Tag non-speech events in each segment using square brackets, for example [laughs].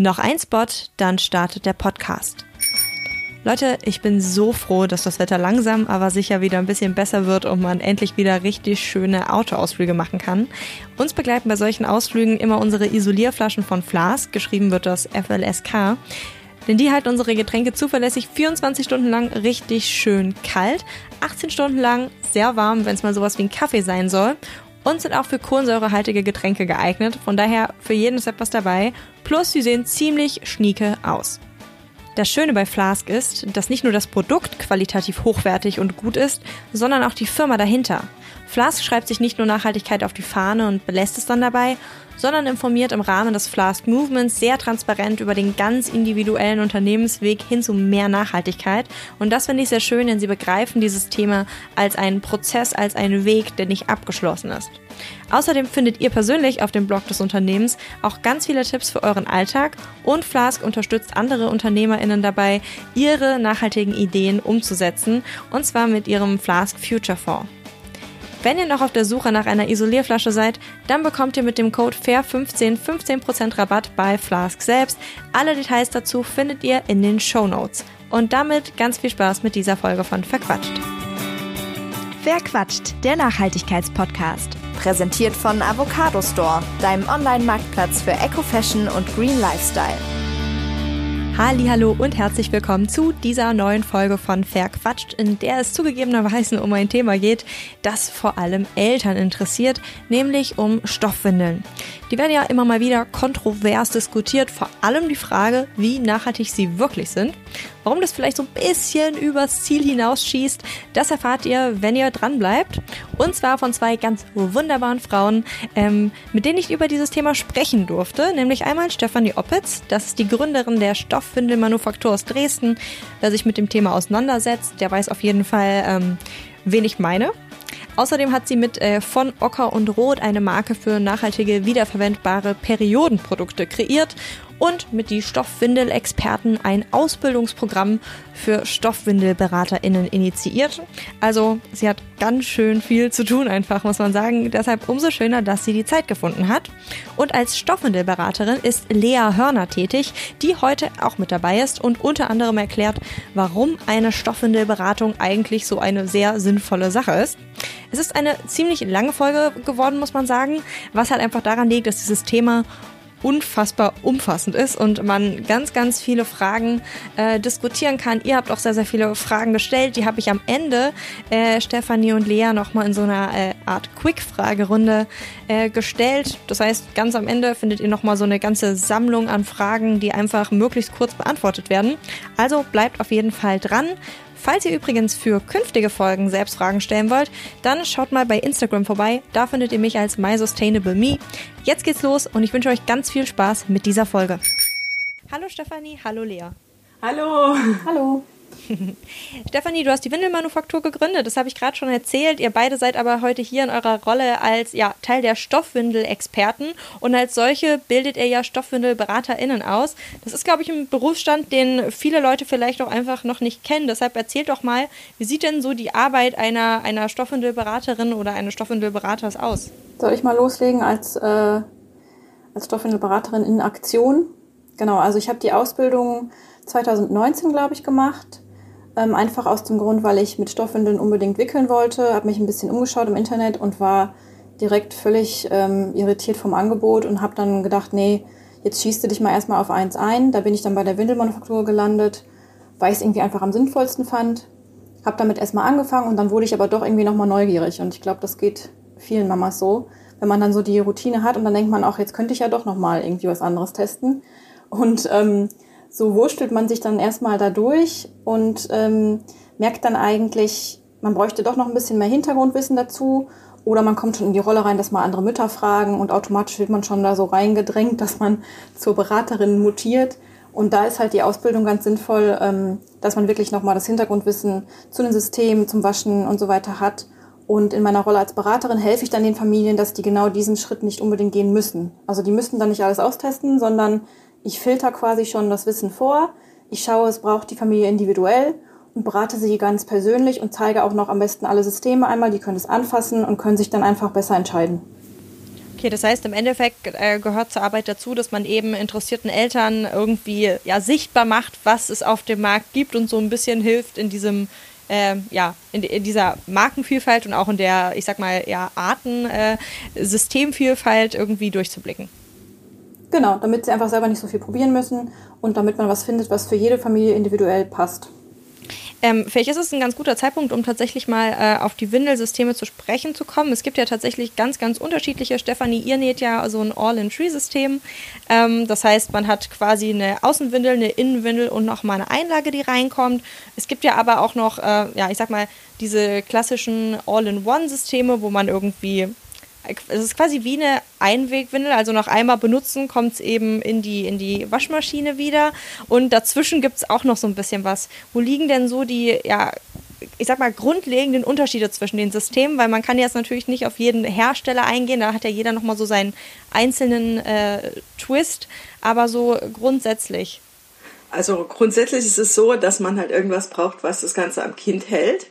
Noch ein Spot, dann startet der Podcast. Leute, ich bin so froh, dass das Wetter langsam, aber sicher wieder ein bisschen besser wird und man endlich wieder richtig schöne Autoausflüge machen kann. Uns begleiten bei solchen Ausflügen immer unsere Isolierflaschen von Flask, geschrieben wird das FLSK. Denn die halten unsere Getränke zuverlässig 24 Stunden lang richtig schön kalt, 18 Stunden lang sehr warm, wenn es mal sowas wie ein Kaffee sein soll und sind auch für kohlensäurehaltige Getränke geeignet. Von daher für jeden ist etwas dabei. Plus, sie sehen ziemlich schnieke aus. Das Schöne bei Flask ist, dass nicht nur das Produkt qualitativ hochwertig und gut ist, sondern auch die Firma dahinter. Flask schreibt sich nicht nur Nachhaltigkeit auf die Fahne und belässt es dann dabei, sondern informiert im Rahmen des Flask Movements sehr transparent über den ganz individuellen Unternehmensweg hin zu mehr Nachhaltigkeit. Und das finde ich sehr schön, denn sie begreifen dieses Thema als einen Prozess, als einen Weg, der nicht abgeschlossen ist. Außerdem findet ihr persönlich auf dem Blog des Unternehmens auch ganz viele Tipps für euren Alltag und Flask unterstützt andere UnternehmerInnen dabei, ihre nachhaltigen Ideen umzusetzen und zwar mit ihrem Flask Future Fonds. Wenn ihr noch auf der Suche nach einer Isolierflasche seid, dann bekommt ihr mit dem Code FAIR15 15% Rabatt bei Flask selbst. Alle Details dazu findet ihr in den Show Notes. Und damit ganz viel Spaß mit dieser Folge von Verquatscht. Verquatscht, der Nachhaltigkeitspodcast. Präsentiert von Avocado Store, deinem Online-Marktplatz für Eco-Fashion und Green Lifestyle. Hallo und herzlich willkommen zu dieser neuen Folge von Verquatscht, in der es zugegebenerweise um ein Thema geht, das vor allem Eltern interessiert, nämlich um Stoffwindeln. Die werden ja immer mal wieder kontrovers diskutiert, vor allem die Frage, wie nachhaltig sie wirklich sind. Warum das vielleicht so ein bisschen übers Ziel hinausschießt, das erfahrt ihr, wenn ihr dran bleibt. Und zwar von zwei ganz wunderbaren Frauen, ähm, mit denen ich über dieses Thema sprechen durfte. Nämlich einmal Stefanie Oppitz, das ist die Gründerin der Stoffwindelmanufaktur aus Dresden. Wer sich mit dem Thema auseinandersetzt, der weiß auf jeden Fall, ähm, wen ich meine. Außerdem hat sie mit äh, von Ocker und Rot eine Marke für nachhaltige, wiederverwendbare Periodenprodukte kreiert und mit die Stoffwindel-Experten ein Ausbildungsprogramm für StoffwindelberaterInnen initiiert. Also sie hat ganz schön viel zu tun einfach, muss man sagen. Deshalb umso schöner, dass sie die Zeit gefunden hat. Und als Stoffwindelberaterin ist Lea Hörner tätig, die heute auch mit dabei ist und unter anderem erklärt, warum eine Stoffwindelberatung eigentlich so eine sehr sinnvolle Sache ist. Es ist eine ziemlich lange Folge geworden, muss man sagen, was halt einfach daran liegt, dass dieses Thema unfassbar umfassend ist und man ganz, ganz viele Fragen äh, diskutieren kann. Ihr habt auch sehr, sehr viele Fragen gestellt. Die habe ich am Ende äh, Stefanie und Lea nochmal in so einer äh, Art Quick-Fragerunde äh, gestellt. Das heißt, ganz am Ende findet ihr nochmal so eine ganze Sammlung an Fragen, die einfach möglichst kurz beantwortet werden. Also bleibt auf jeden Fall dran. Falls ihr übrigens für künftige Folgen selbst Fragen stellen wollt, dann schaut mal bei Instagram vorbei. Da findet ihr mich als MySustainableMe. Jetzt geht's los und ich wünsche euch ganz viel Spaß mit dieser Folge. Hallo Stefanie, hallo Lea. Hallo. Hallo. [laughs] Stefanie, du hast die Windelmanufaktur gegründet, das habe ich gerade schon erzählt. Ihr beide seid aber heute hier in eurer Rolle als ja, Teil der Stoffwindel-Experten und als solche bildet ihr ja StoffwindelberaterInnen aus. Das ist, glaube ich, ein Berufsstand, den viele Leute vielleicht auch einfach noch nicht kennen. Deshalb erzählt doch mal, wie sieht denn so die Arbeit einer, einer Stoffwindelberaterin oder eines Stoffwindelberaters aus? Soll ich mal loslegen als, äh, als Stoffwindelberaterin in Aktion? Genau, also ich habe die Ausbildung 2019, glaube ich, gemacht ähm, einfach aus dem Grund, weil ich mit Stoffwindeln unbedingt wickeln wollte, habe mich ein bisschen umgeschaut im Internet und war direkt völlig ähm, irritiert vom Angebot und habe dann gedacht, nee, jetzt schießt du dich mal erstmal auf eins ein. Da bin ich dann bei der Windelmanufaktur gelandet, weil ich es irgendwie einfach am sinnvollsten fand. Habe damit erstmal angefangen und dann wurde ich aber doch irgendwie nochmal neugierig. Und ich glaube, das geht vielen Mamas so. Wenn man dann so die Routine hat und dann denkt man auch, jetzt könnte ich ja doch nochmal irgendwie was anderes testen. Und ähm, so wurstelt man sich dann erstmal da durch und ähm, merkt dann eigentlich, man bräuchte doch noch ein bisschen mehr Hintergrundwissen dazu. Oder man kommt schon in die Rolle rein, dass mal andere Mütter fragen und automatisch wird man schon da so reingedrängt, dass man [laughs] zur Beraterin mutiert. Und da ist halt die Ausbildung ganz sinnvoll, ähm, dass man wirklich nochmal das Hintergrundwissen zu den Systemen, zum Waschen und so weiter hat. Und in meiner Rolle als Beraterin helfe ich dann den Familien, dass die genau diesen Schritt nicht unbedingt gehen müssen. Also die müssten dann nicht alles austesten, sondern ich filter quasi schon das Wissen vor. Ich schaue, es braucht die Familie individuell und berate sie ganz persönlich und zeige auch noch am besten alle Systeme einmal. Die können es anfassen und können sich dann einfach besser entscheiden. Okay, das heißt, im Endeffekt äh, gehört zur Arbeit dazu, dass man eben interessierten Eltern irgendwie ja sichtbar macht, was es auf dem Markt gibt und so ein bisschen hilft in diesem äh, ja, in, in, dieser Markenvielfalt und auch in der, ich sag mal, ja, Arten-Systemvielfalt äh, irgendwie durchzublicken. Genau, damit sie einfach selber nicht so viel probieren müssen und damit man was findet, was für jede Familie individuell passt. Ähm, vielleicht ist es ein ganz guter Zeitpunkt, um tatsächlich mal äh, auf die Windelsysteme zu sprechen zu kommen. Es gibt ja tatsächlich ganz, ganz unterschiedliche. Stefanie, ihr näht ja so ein All-in-Tree-System. Ähm, das heißt, man hat quasi eine Außenwindel, eine Innenwindel und nochmal eine Einlage, die reinkommt. Es gibt ja aber auch noch, äh, ja, ich sag mal, diese klassischen All-in-One-Systeme, wo man irgendwie es ist quasi wie eine Einwegwindel, also noch einmal benutzen kommt es eben in die, in die Waschmaschine wieder und dazwischen gibt es auch noch so ein bisschen was. Wo liegen denn so die, ja, ich sag mal, grundlegenden Unterschiede zwischen den Systemen, weil man kann jetzt natürlich nicht auf jeden Hersteller eingehen, da hat ja jeder nochmal so seinen einzelnen äh, Twist, aber so grundsätzlich. Also grundsätzlich ist es so, dass man halt irgendwas braucht, was das Ganze am Kind hält.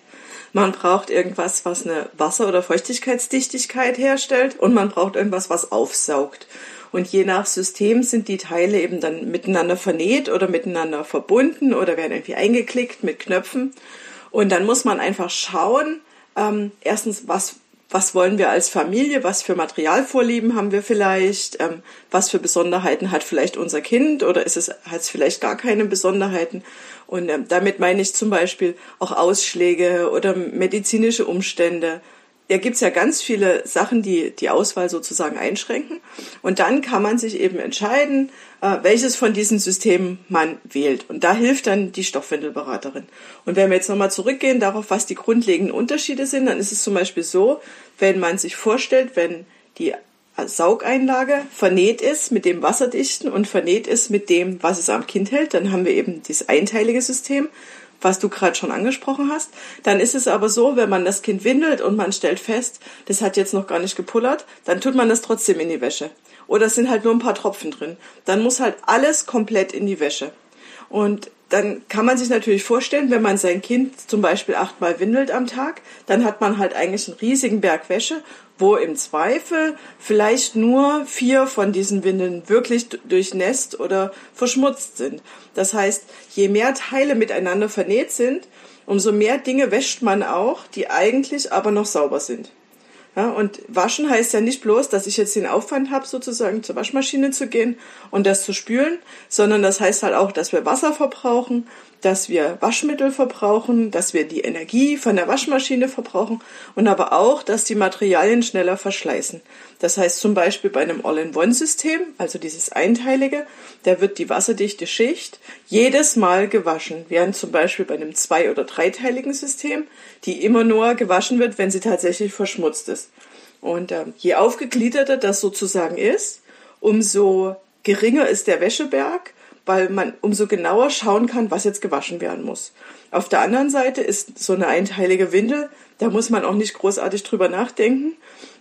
Man braucht irgendwas, was eine Wasser- oder Feuchtigkeitsdichtigkeit herstellt und man braucht irgendwas, was aufsaugt. Und je nach System sind die Teile eben dann miteinander vernäht oder miteinander verbunden oder werden irgendwie eingeklickt mit Knöpfen. Und dann muss man einfach schauen, ähm, erstens, was was wollen wir als Familie, was für Materialvorlieben haben wir vielleicht, ähm, was für Besonderheiten hat vielleicht unser Kind oder ist es, hat es vielleicht gar keine Besonderheiten. Und ähm, damit meine ich zum Beispiel auch Ausschläge oder medizinische Umstände, da gibt's ja ganz viele Sachen, die die Auswahl sozusagen einschränken. Und dann kann man sich eben entscheiden, äh, welches von diesen Systemen man wählt. Und da hilft dann die Stoffwindelberaterin. Und wenn wir jetzt nochmal zurückgehen darauf, was die grundlegenden Unterschiede sind, dann ist es zum Beispiel so, wenn man sich vorstellt, wenn die Saugeinlage vernäht ist mit dem Wasserdichten und vernäht ist mit dem, was es am Kind hält, dann haben wir eben dieses einteilige System was du gerade schon angesprochen hast. Dann ist es aber so, wenn man das Kind windelt und man stellt fest, das hat jetzt noch gar nicht gepullert, dann tut man das trotzdem in die Wäsche. Oder es sind halt nur ein paar Tropfen drin. Dann muss halt alles komplett in die Wäsche. Und dann kann man sich natürlich vorstellen, wenn man sein Kind zum Beispiel achtmal windelt am Tag, dann hat man halt eigentlich einen riesigen Berg Wäsche wo im Zweifel vielleicht nur vier von diesen Windeln wirklich durchnässt oder verschmutzt sind. Das heißt, je mehr Teile miteinander vernäht sind, umso mehr Dinge wäscht man auch, die eigentlich aber noch sauber sind. Ja, und waschen heißt ja nicht bloß, dass ich jetzt den Aufwand habe, sozusagen zur Waschmaschine zu gehen und das zu spülen, sondern das heißt halt auch, dass wir Wasser verbrauchen, dass wir Waschmittel verbrauchen, dass wir die Energie von der Waschmaschine verbrauchen und aber auch, dass die Materialien schneller verschleißen. Das heißt zum Beispiel bei einem All-in-One-System, also dieses einteilige, da wird die wasserdichte Schicht jedes Mal gewaschen, während zum Beispiel bei einem zwei- oder dreiteiligen System, die immer nur gewaschen wird, wenn sie tatsächlich verschmutzt ist. Und äh, je aufgegliederter das sozusagen ist, umso geringer ist der Wäscheberg weil man umso genauer schauen kann, was jetzt gewaschen werden muss. Auf der anderen Seite ist so eine einteilige Windel, da muss man auch nicht großartig drüber nachdenken.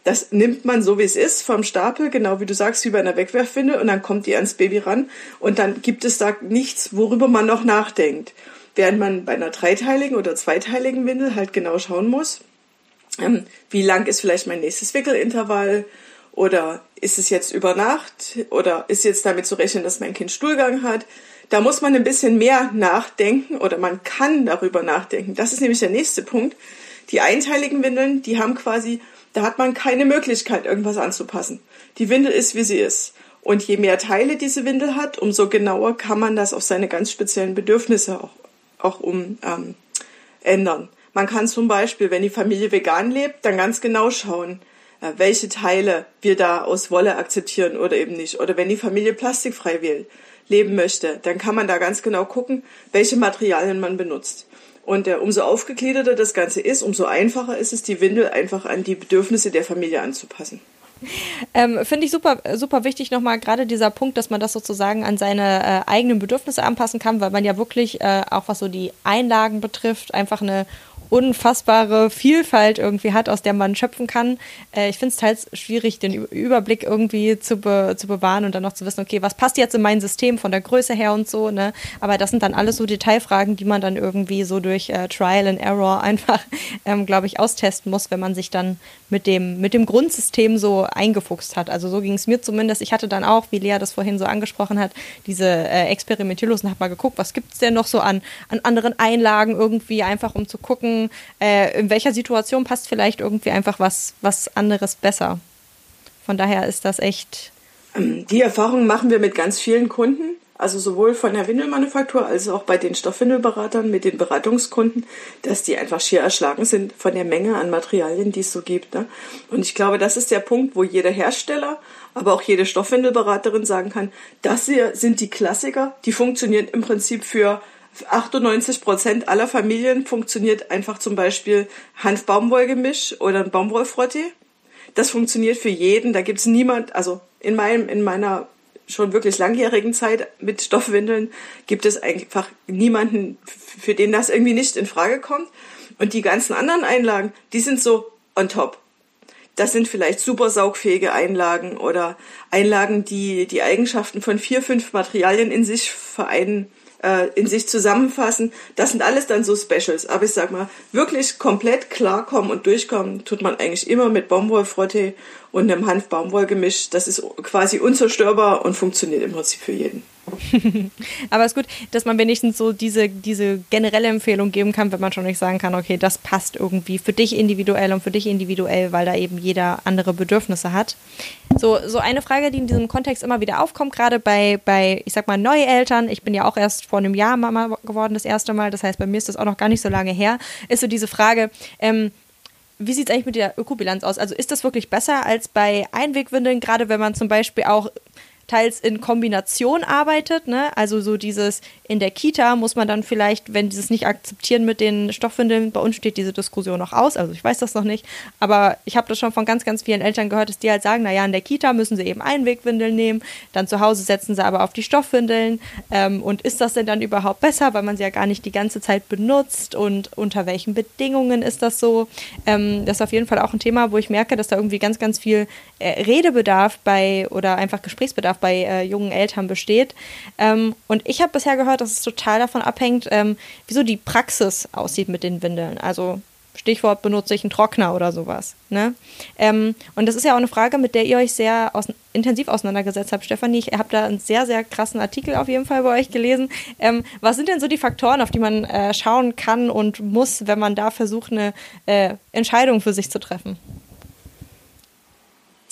Das nimmt man so wie es ist vom Stapel, genau wie du sagst, wie bei einer Wegwerfwindel und dann kommt die ans Baby ran und dann gibt es da nichts, worüber man noch nachdenkt. Während man bei einer dreiteiligen oder zweiteiligen Windel halt genau schauen muss, ähm, wie lang ist vielleicht mein nächstes Wickelintervall, oder ist es jetzt über Nacht? Oder ist jetzt damit zu rechnen, dass mein Kind Stuhlgang hat? Da muss man ein bisschen mehr nachdenken oder man kann darüber nachdenken. Das ist nämlich der nächste Punkt. Die einteiligen Windeln, die haben quasi, da hat man keine Möglichkeit, irgendwas anzupassen. Die Windel ist, wie sie ist. Und je mehr Teile diese Windel hat, umso genauer kann man das auf seine ganz speziellen Bedürfnisse auch, auch um ähm, ändern. Man kann zum Beispiel, wenn die Familie vegan lebt, dann ganz genau schauen, welche Teile wir da aus Wolle akzeptieren oder eben nicht. Oder wenn die Familie plastikfrei will, leben möchte, dann kann man da ganz genau gucken, welche Materialien man benutzt. Und äh, umso aufgegliederter das Ganze ist, umso einfacher ist es, die Windel einfach an die Bedürfnisse der Familie anzupassen. Ähm, Finde ich super, super wichtig nochmal gerade dieser Punkt, dass man das sozusagen an seine äh, eigenen Bedürfnisse anpassen kann, weil man ja wirklich äh, auch was so die Einlagen betrifft, einfach eine unfassbare Vielfalt irgendwie hat, aus der man schöpfen kann. Äh, ich finde es teils schwierig, den Überblick irgendwie zu, be zu bewahren und dann noch zu wissen, okay, was passt jetzt in mein System von der Größe her und so, ne? Aber das sind dann alles so Detailfragen, die man dann irgendwie so durch äh, Trial and Error [laughs] einfach, ähm, glaube ich, austesten muss, wenn man sich dann mit dem, mit dem Grundsystem so eingefuchst hat. Also so ging es mir zumindest. Ich hatte dann auch, wie Lea das vorhin so angesprochen hat, diese äh, Experimentierlos und habe mal geguckt, was gibt es denn noch so an, an anderen Einlagen irgendwie, einfach um zu gucken, äh, in welcher Situation passt vielleicht irgendwie einfach was, was anderes besser. Von daher ist das echt. Ähm, die Erfahrung machen wir mit ganz vielen Kunden also sowohl von der Windelmanufaktur als auch bei den Stoffwindelberatern mit den Beratungskunden, dass die einfach schier erschlagen sind von der Menge an Materialien, die es so gibt. Ne? Und ich glaube, das ist der Punkt, wo jeder Hersteller, aber auch jede Stoffwindelberaterin sagen kann, das hier sind die Klassiker, die funktionieren im Prinzip für 98 Prozent aller Familien funktioniert einfach zum Beispiel Hanf-Baumwollgemisch oder ein Baumwollfrottee. Das funktioniert für jeden. Da gibt's niemand, also in meinem, in meiner schon wirklich langjährigen Zeit mit Stoffwindeln gibt es einfach niemanden, für den das irgendwie nicht in Frage kommt. Und die ganzen anderen Einlagen, die sind so on top. Das sind vielleicht super saugfähige Einlagen oder Einlagen, die die Eigenschaften von vier, fünf Materialien in sich vereinen äh, in sich zusammenfassen. Das sind alles dann so Specials. Aber ich sag mal, wirklich komplett klarkommen und durchkommen tut man eigentlich immer mit Baumwollfrotte und einem Hanf-Baumwollgemisch. Das ist quasi unzerstörbar und funktioniert im Prinzip für jeden. [laughs] Aber es ist gut, dass man wenigstens so diese, diese generelle Empfehlung geben kann, wenn man schon nicht sagen kann, okay, das passt irgendwie für dich individuell und für dich individuell, weil da eben jeder andere Bedürfnisse hat. So, so eine Frage, die in diesem Kontext immer wieder aufkommt, gerade bei, bei, ich sag mal, Neueltern, ich bin ja auch erst vor einem Jahr Mama geworden, das erste Mal, das heißt, bei mir ist das auch noch gar nicht so lange her, ist so diese Frage, ähm, wie sieht es eigentlich mit der Ökobilanz aus? Also ist das wirklich besser als bei Einwegwindeln, gerade wenn man zum Beispiel auch teils in Kombination arbeitet. Ne? Also so dieses in der Kita muss man dann vielleicht, wenn dieses nicht akzeptieren mit den Stoffwindeln, bei uns steht diese Diskussion noch aus, also ich weiß das noch nicht, aber ich habe das schon von ganz, ganz vielen Eltern gehört, dass die halt sagen, naja, in der Kita müssen sie eben Einwegwindeln nehmen, dann zu Hause setzen sie aber auf die Stoffwindeln ähm, und ist das denn dann überhaupt besser, weil man sie ja gar nicht die ganze Zeit benutzt und unter welchen Bedingungen ist das so? Ähm, das ist auf jeden Fall auch ein Thema, wo ich merke, dass da irgendwie ganz, ganz viel äh, Redebedarf bei oder einfach Gesprächsbedarf bei äh, jungen Eltern besteht. Ähm, und ich habe bisher gehört, dass es total davon abhängt, ähm, wieso die Praxis aussieht mit den Windeln. Also Stichwort benutze ich einen Trockner oder sowas. Ne? Ähm, und das ist ja auch eine Frage, mit der ihr euch sehr aus intensiv auseinandergesetzt habt, Stefanie. Ich habe da einen sehr, sehr krassen Artikel auf jeden Fall bei euch gelesen. Ähm, was sind denn so die Faktoren, auf die man äh, schauen kann und muss, wenn man da versucht, eine äh, Entscheidung für sich zu treffen?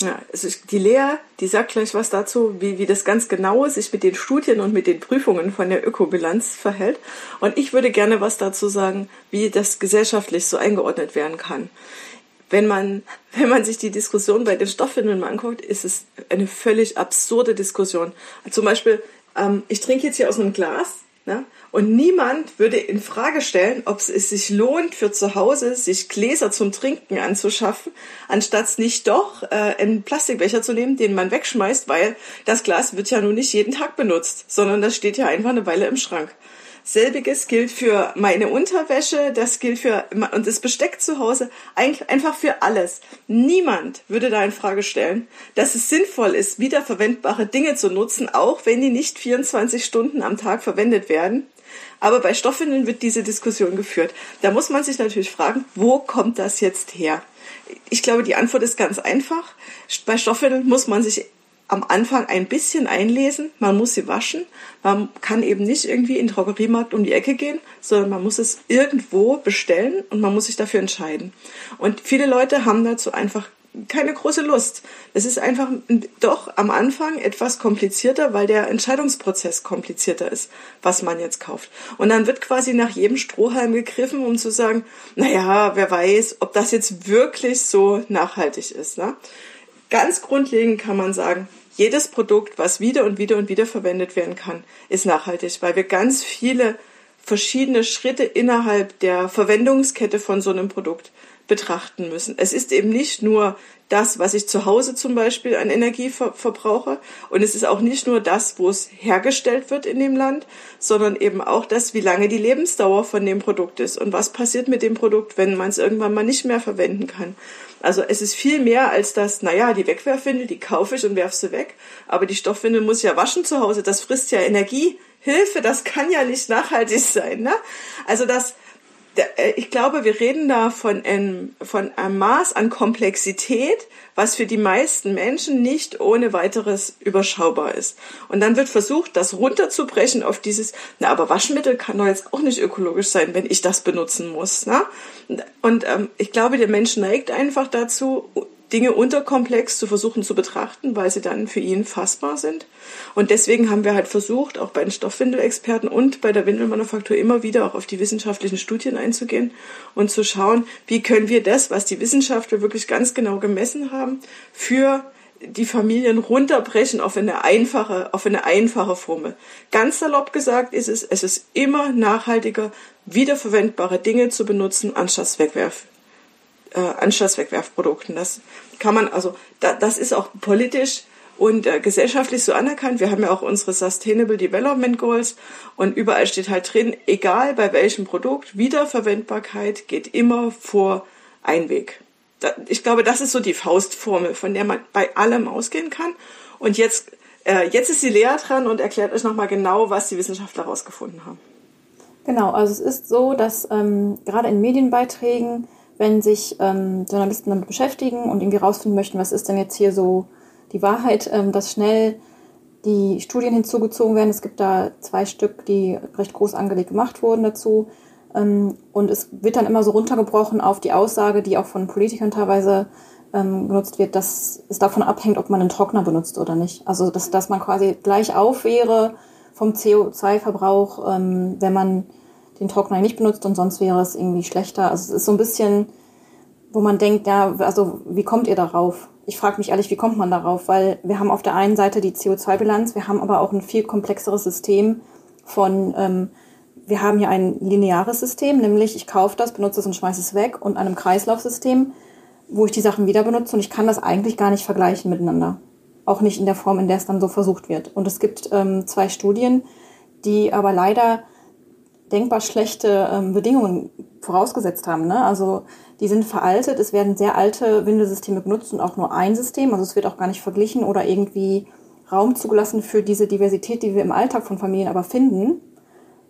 Ja, also die Lea, die sagt gleich was dazu, wie, wie das ganz genau sich mit den Studien und mit den Prüfungen von der Ökobilanz verhält. Und ich würde gerne was dazu sagen, wie das gesellschaftlich so eingeordnet werden kann. Wenn man, [laughs] wenn man sich die Diskussion bei den Stoffwindeln mal anguckt, ist es eine völlig absurde Diskussion. Zum Beispiel, ähm, ich trinke jetzt hier aus einem Glas Ne? Und niemand würde in Frage stellen, ob es sich lohnt, für zu Hause sich Gläser zum Trinken anzuschaffen, anstatt nicht doch äh, einen Plastikbecher zu nehmen, den man wegschmeißt, weil das Glas wird ja nun nicht jeden Tag benutzt, sondern das steht ja einfach eine Weile im Schrank. Selbiges gilt für meine Unterwäsche, das gilt für und das Besteck zu Hause, einfach für alles. Niemand würde da in Frage stellen, dass es sinnvoll ist, wiederverwendbare Dinge zu nutzen, auch wenn die nicht 24 Stunden am Tag verwendet werden. Aber bei Stoffwindeln wird diese Diskussion geführt. Da muss man sich natürlich fragen, wo kommt das jetzt her? Ich glaube, die Antwort ist ganz einfach. Bei Stoffwindeln muss man sich am Anfang ein bisschen einlesen. Man muss sie waschen. Man kann eben nicht irgendwie in den Drogeriemarkt um die Ecke gehen, sondern man muss es irgendwo bestellen und man muss sich dafür entscheiden. Und viele Leute haben dazu einfach keine große Lust. Es ist einfach doch am Anfang etwas komplizierter, weil der Entscheidungsprozess komplizierter ist, was man jetzt kauft. Und dann wird quasi nach jedem Strohhalm gegriffen, um zu sagen, naja, wer weiß, ob das jetzt wirklich so nachhaltig ist. Ne? Ganz grundlegend kann man sagen, jedes Produkt, was wieder und wieder und wieder verwendet werden kann, ist nachhaltig, weil wir ganz viele verschiedene Schritte innerhalb der Verwendungskette von so einem Produkt betrachten müssen. Es ist eben nicht nur das, was ich zu Hause zum Beispiel an Energie ver verbrauche. Und es ist auch nicht nur das, wo es hergestellt wird in dem Land, sondern eben auch das, wie lange die Lebensdauer von dem Produkt ist und was passiert mit dem Produkt, wenn man es irgendwann mal nicht mehr verwenden kann. Also es ist viel mehr als das, naja, die Wegwerfwindel, die kaufe ich und werf sie weg. Aber die Stoffwindel muss ja waschen zu Hause, das frisst ja Energie. Hilfe, das kann ja nicht nachhaltig sein. Ne? Also das, ich glaube, wir reden da von einem, von einem Maß an Komplexität, was für die meisten Menschen nicht ohne weiteres überschaubar ist. Und dann wird versucht, das runterzubrechen auf dieses, na, aber Waschmittel kann doch jetzt auch nicht ökologisch sein, wenn ich das benutzen muss. Ne? Und ähm, ich glaube, der Mensch neigt einfach dazu, Dinge unterkomplex zu versuchen zu betrachten, weil sie dann für ihn fassbar sind. Und deswegen haben wir halt versucht, auch bei den Stoffwindelexperten und bei der Windelmanufaktur immer wieder auch auf die wissenschaftlichen Studien einzugehen und zu schauen, wie können wir das, was die Wissenschaftler wirklich ganz genau gemessen haben, für die Familien runterbrechen auf eine einfache, auf eine einfache Formel. Ganz salopp gesagt ist es, es ist immer nachhaltiger, wiederverwendbare Dinge zu benutzen, anstatt Wegwerf, äh, anstatt Wegwerfprodukten. Das kann man, also da, das ist auch politisch und äh, gesellschaftlich so anerkannt. Wir haben ja auch unsere Sustainable Development Goals und überall steht halt drin, egal bei welchem Produkt, Wiederverwendbarkeit geht immer vor Einweg. Da, ich glaube, das ist so die Faustformel, von der man bei allem ausgehen kann. Und jetzt, äh, jetzt ist die Lea dran und erklärt euch nochmal genau, was die Wissenschaftler herausgefunden haben. Genau, also es ist so, dass ähm, gerade in Medienbeiträgen, wenn sich ähm, Journalisten damit beschäftigen und irgendwie rausfinden möchten, was ist denn jetzt hier so die Wahrheit, ähm, dass schnell die Studien hinzugezogen werden. Es gibt da zwei Stück, die recht groß angelegt gemacht wurden dazu. Ähm, und es wird dann immer so runtergebrochen auf die Aussage, die auch von Politikern teilweise ähm, genutzt wird, dass es davon abhängt, ob man einen Trockner benutzt oder nicht. Also dass, dass man quasi gleich auf wäre vom CO2-Verbrauch, wenn man den Trockner nicht benutzt und sonst wäre es irgendwie schlechter. Also es ist so ein bisschen, wo man denkt, ja, also wie kommt ihr darauf? ich frage mich ehrlich, wie kommt man darauf? Weil wir haben auf der einen Seite die CO2-Bilanz, wir haben aber auch ein viel komplexeres System von, ähm, wir haben hier ein lineares System, nämlich ich kaufe das, benutze es und schmeiße es weg und einem Kreislaufsystem, wo ich die Sachen wieder benutze und ich kann das eigentlich gar nicht vergleichen miteinander. Auch nicht in der Form, in der es dann so versucht wird. Und es gibt ähm, zwei Studien, die aber leider denkbar schlechte ähm, Bedingungen vorausgesetzt haben. Ne? Also die sind veraltet, es werden sehr alte Windelsysteme genutzt und auch nur ein System. Also es wird auch gar nicht verglichen oder irgendwie Raum zugelassen für diese Diversität, die wir im Alltag von Familien aber finden.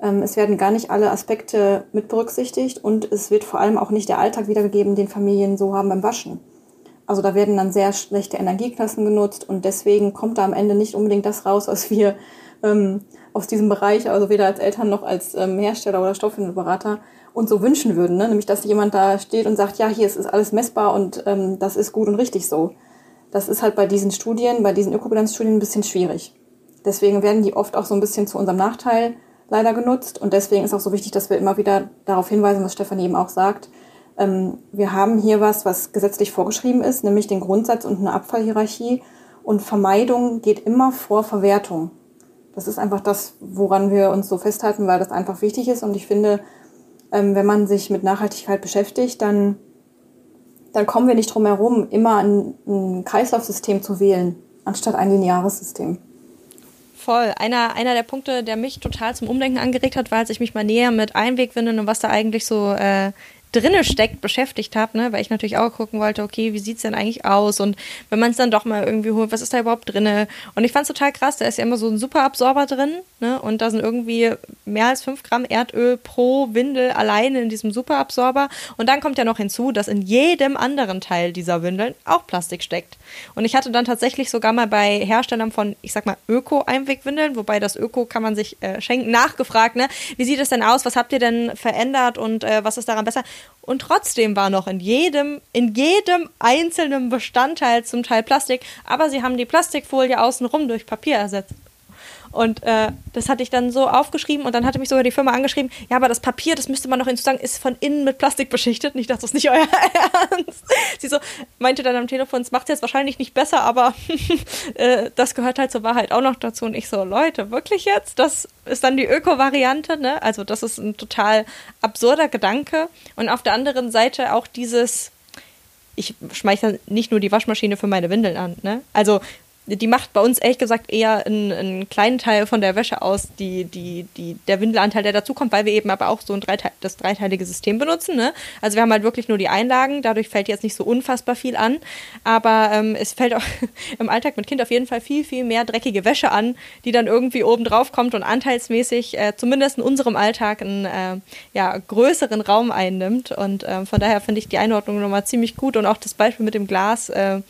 Ähm, es werden gar nicht alle Aspekte mit berücksichtigt und es wird vor allem auch nicht der Alltag wiedergegeben, den Familien so haben beim Waschen. Also da werden dann sehr schlechte Energieklassen genutzt und deswegen kommt da am Ende nicht unbedingt das raus, was wir ähm, aus diesem Bereich, also weder als Eltern noch als ähm, Hersteller oder Stoffwindelberater, uns so wünschen würden. Ne? Nämlich, dass jemand da steht und sagt, ja, hier ist alles messbar und ähm, das ist gut und richtig so. Das ist halt bei diesen Studien, bei diesen Ökobilanzstudien ein bisschen schwierig. Deswegen werden die oft auch so ein bisschen zu unserem Nachteil leider genutzt. Und deswegen ist auch so wichtig, dass wir immer wieder darauf hinweisen, was Stefanie eben auch sagt. Ähm, wir haben hier was, was gesetzlich vorgeschrieben ist, nämlich den Grundsatz und eine Abfallhierarchie. Und Vermeidung geht immer vor Verwertung. Das ist einfach das, woran wir uns so festhalten, weil das einfach wichtig ist. Und ich finde, ähm, wenn man sich mit Nachhaltigkeit beschäftigt, dann, dann kommen wir nicht drum herum, immer ein, ein Kreislaufsystem zu wählen, anstatt ein lineares System. Voll. Einer, einer der Punkte, der mich total zum Umdenken angeregt hat, war, als ich mich mal näher mit Einwegwindeln und was da eigentlich so äh, drinne steckt, beschäftigt habe, ne? weil ich natürlich auch gucken wollte, okay, wie sieht es denn eigentlich aus und wenn man es dann doch mal irgendwie holt, was ist da überhaupt drinne? Und ich fand es total krass, da ist ja immer so ein Superabsorber drin ne? und da sind irgendwie mehr als 5 Gramm Erdöl pro Windel alleine in diesem Superabsorber und dann kommt ja noch hinzu, dass in jedem anderen Teil dieser Windeln auch Plastik steckt. Und ich hatte dann tatsächlich sogar mal bei Herstellern von, ich sag mal, Öko-Einwegwindeln, wobei das Öko kann man sich äh, schenken, nachgefragt, ne? Wie sieht es denn aus? Was habt ihr denn verändert und äh, was ist daran besser? Und trotzdem war noch in jedem, in jedem einzelnen Bestandteil zum Teil Plastik, aber sie haben die Plastikfolie außenrum durch Papier ersetzt. Und äh, das hatte ich dann so aufgeschrieben und dann hatte mich sogar die Firma angeschrieben, ja, aber das Papier, das müsste man noch hinzusagen, ist von innen mit Plastik beschichtet. Und ich dachte, das ist nicht euer [laughs] Ernst. Sie so, meinte dann am Telefon, es macht es jetzt wahrscheinlich nicht besser, aber [laughs] äh, das gehört halt zur Wahrheit auch noch dazu. Und ich so, Leute, wirklich jetzt? Das ist dann die Öko-Variante, ne? Also das ist ein total absurder Gedanke. Und auf der anderen Seite auch dieses, ich schmeiße nicht nur die Waschmaschine für meine Windeln an, ne? Also die macht bei uns ehrlich gesagt eher einen, einen, kleinen Teil von der Wäsche aus, die, die, die, der Windelanteil, der dazukommt, weil wir eben aber auch so ein Dreite das dreiteilige System benutzen. Ne? Also wir haben halt wirklich nur die Einlagen, dadurch fällt jetzt nicht so unfassbar viel an. Aber ähm, es fällt auch [laughs] im Alltag mit Kind auf jeden Fall viel, viel mehr dreckige Wäsche an, die dann irgendwie oben drauf kommt und anteilsmäßig, äh, zumindest in unserem Alltag, einen äh, ja, größeren Raum einnimmt. Und äh, von daher finde ich die Einordnung nochmal ziemlich gut und auch das Beispiel mit dem Glas äh,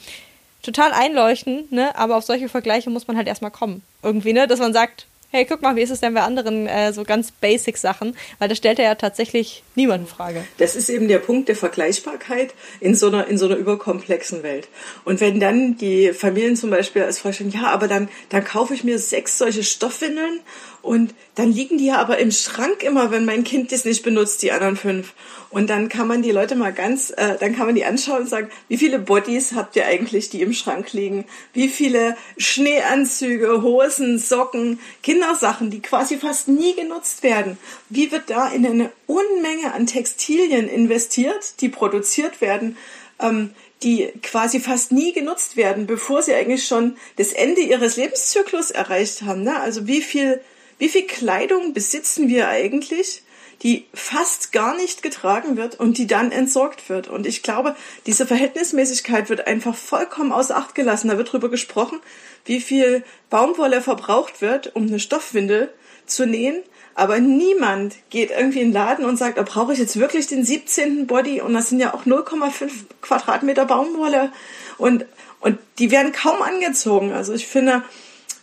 total einleuchtend, ne? Aber auf solche Vergleiche muss man halt erstmal kommen. Irgendwie, ne? Dass man sagt, hey, guck mal, wie ist es denn bei anderen äh, so ganz Basic-Sachen? Weil das stellt ja tatsächlich niemand in Frage. Das ist eben der Punkt der Vergleichbarkeit in so einer, in so einer überkomplexen Welt. Und wenn dann die Familien zum Beispiel als vorstellen, ja, aber dann, dann kaufe ich mir sechs solche Stoffwindeln und dann liegen die ja aber im Schrank immer, wenn mein Kind das nicht benutzt, die anderen fünf. Und dann kann man die Leute mal ganz, äh, dann kann man die anschauen und sagen, wie viele Bodies habt ihr eigentlich, die im Schrank liegen? Wie viele Schneeanzüge, Hosen, Socken, Kindersachen, die quasi fast nie genutzt werden? Wie wird da in eine Unmenge an Textilien investiert, die produziert werden? Ähm, die quasi fast nie genutzt werden, bevor sie eigentlich schon das Ende ihres Lebenszyklus erreicht haben. Ne? Also wie viel wie viel Kleidung besitzen wir eigentlich, die fast gar nicht getragen wird und die dann entsorgt wird? Und ich glaube, diese Verhältnismäßigkeit wird einfach vollkommen außer Acht gelassen. Da wird darüber gesprochen, wie viel Baumwolle verbraucht wird, um eine Stoffwindel zu nähen. Aber niemand geht irgendwie in den Laden und sagt, da brauche ich jetzt wirklich den 17. Body und das sind ja auch 0,5 Quadratmeter Baumwolle und, und die werden kaum angezogen. Also ich finde,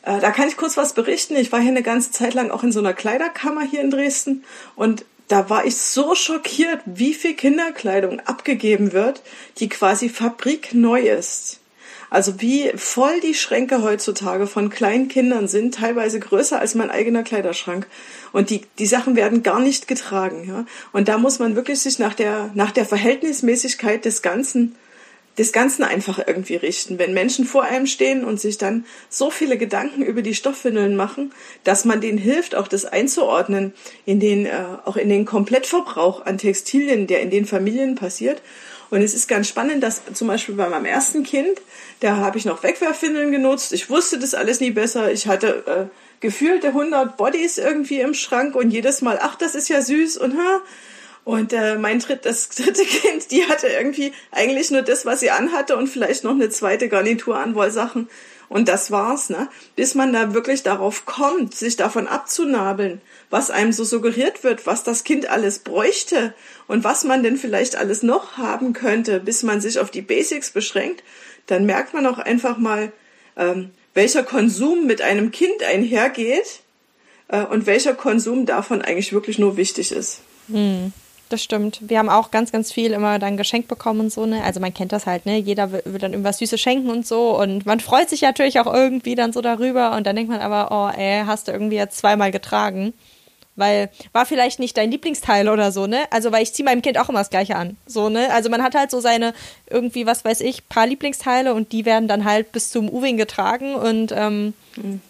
äh, da kann ich kurz was berichten. Ich war hier eine ganze Zeit lang auch in so einer Kleiderkammer hier in Dresden und da war ich so schockiert, wie viel Kinderkleidung abgegeben wird, die quasi fabrikneu ist. Also wie voll die Schränke heutzutage von kleinen Kindern sind, teilweise größer als mein eigener Kleiderschrank. Und die, die Sachen werden gar nicht getragen. Ja? Und da muss man wirklich sich nach der, nach der Verhältnismäßigkeit des Ganzen des Ganzen einfach irgendwie richten. Wenn Menschen vor einem stehen und sich dann so viele Gedanken über die Stoffwindeln machen, dass man denen hilft, auch das einzuordnen in den, äh, auch in den Komplettverbrauch an Textilien, der in den Familien passiert. Und es ist ganz spannend, dass zum Beispiel bei meinem ersten Kind, da habe ich noch Wegwerfwindeln genutzt. Ich wusste das alles nie besser. Ich hatte äh, gefühlte 100 Bodies irgendwie im Schrank und jedes Mal, ach, das ist ja süß und ha, und äh, mein dritt, das dritte [laughs] Kind, die hatte irgendwie eigentlich nur das, was sie anhatte und vielleicht noch eine zweite Garnitur an Wollsachen. Und das war's, ne? Bis man da wirklich darauf kommt, sich davon abzunabeln, was einem so suggeriert wird, was das Kind alles bräuchte und was man denn vielleicht alles noch haben könnte, bis man sich auf die Basics beschränkt, dann merkt man auch einfach mal, ähm, welcher Konsum mit einem Kind einhergeht äh, und welcher Konsum davon eigentlich wirklich nur wichtig ist. Hm. Das stimmt. Wir haben auch ganz, ganz viel immer dann geschenkt bekommen und so, ne? Also man kennt das halt, ne? Jeder will, will dann irgendwas Süßes schenken und so. Und man freut sich natürlich auch irgendwie dann so darüber. Und dann denkt man aber, oh, ey, hast du irgendwie jetzt zweimal getragen. Weil war vielleicht nicht dein Lieblingsteil oder so, ne? Also, weil ich ziehe meinem Kind auch immer das Gleiche an. So, ne? Also man hat halt so seine irgendwie, was weiß ich, paar Lieblingsteile und die werden dann halt bis zum Uwing getragen und ähm,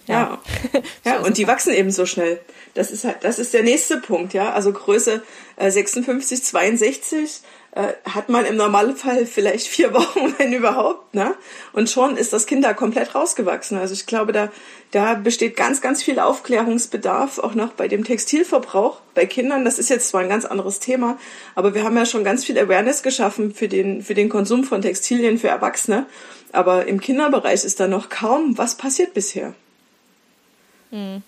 ja. Ja, [laughs] ja und die wachsen eben so schnell. Das ist halt, das ist der nächste Punkt, ja. Also Größe äh, 56, 62 äh, hat man im Normalfall vielleicht vier Wochen, [laughs] wenn überhaupt, ne? Und schon ist das Kind da komplett rausgewachsen. Also ich glaube, da, da besteht ganz, ganz viel Aufklärungsbedarf, auch noch bei dem Textilverbrauch bei Kindern. Das ist jetzt zwar ein ganz anderes Thema, aber wir haben ja schon ganz viel Awareness geschaffen für den, für den Konsum von Textilien für Erwachsene. Aber im Kinderbereich ist da noch kaum was passiert bisher. Hm.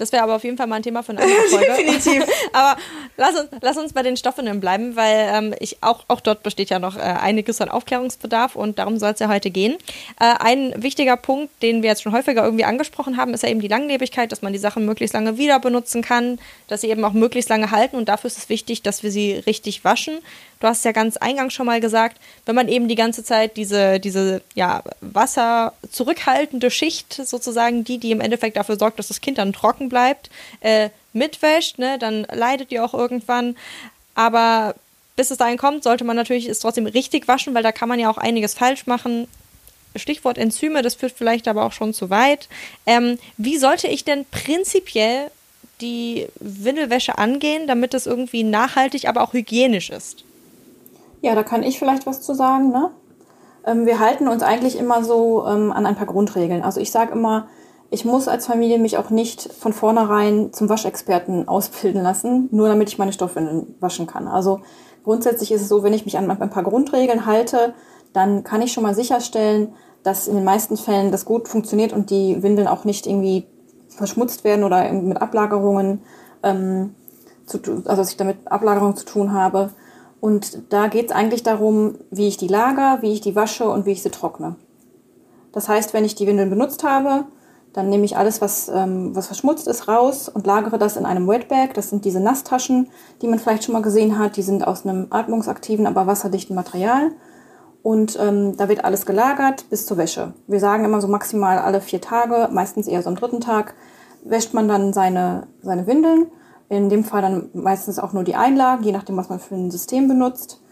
Das wäre aber auf jeden Fall mal ein Thema für eine andere [laughs] Folge. Definitiv. [laughs] aber lass uns, lass uns bei den Stoffen bleiben, weil ähm, ich auch, auch dort besteht ja noch äh, einiges an Aufklärungsbedarf und darum soll es ja heute gehen. Äh, ein wichtiger Punkt, den wir jetzt schon häufiger irgendwie angesprochen haben, ist ja eben die Langlebigkeit, dass man die Sachen möglichst lange wieder benutzen kann, dass sie eben auch möglichst lange halten und dafür ist es wichtig, dass wir sie richtig waschen. Du hast ja ganz eingangs schon mal gesagt, wenn man eben die ganze Zeit diese, diese ja, Wasser zurückhaltende Schicht sozusagen, die, die im Endeffekt dafür sorgt, dass das Kind dann trocken bleibt, äh, mitwäscht, ne, dann leidet die auch irgendwann. Aber bis es dahin kommt, sollte man natürlich es trotzdem richtig waschen, weil da kann man ja auch einiges falsch machen. Stichwort Enzyme, das führt vielleicht aber auch schon zu weit. Ähm, wie sollte ich denn prinzipiell die Windelwäsche angehen, damit es irgendwie nachhaltig, aber auch hygienisch ist? Ja, da kann ich vielleicht was zu sagen. Ne? Ähm, wir halten uns eigentlich immer so ähm, an ein paar Grundregeln. Also ich sage immer, ich muss als Familie mich auch nicht von vornherein zum Waschexperten [laughs] ausbilden lassen, nur damit ich meine Stoffwindeln waschen kann. Also grundsätzlich ist es so, wenn ich mich an ein paar Grundregeln halte, dann kann ich schon mal sicherstellen, dass in den meisten Fällen das gut funktioniert und die Windeln auch nicht irgendwie verschmutzt werden oder mit Ablagerungen, ähm, zu, also dass ich damit Ablagerungen zu tun habe. Und da geht es eigentlich darum, wie ich die lager, wie ich die wasche und wie ich sie trockne. Das heißt, wenn ich die Windeln benutzt habe, dann nehme ich alles, was, ähm, was verschmutzt ist, raus und lagere das in einem Wetbag. Das sind diese Nasstaschen, die man vielleicht schon mal gesehen hat. Die sind aus einem atmungsaktiven, aber wasserdichten Material. Und ähm, da wird alles gelagert bis zur Wäsche. Wir sagen immer so maximal alle vier Tage, meistens eher so am dritten Tag, wäscht man dann seine, seine Windeln. In dem Fall dann meistens auch nur die Einlagen, je nachdem, was man für ein System benutzt.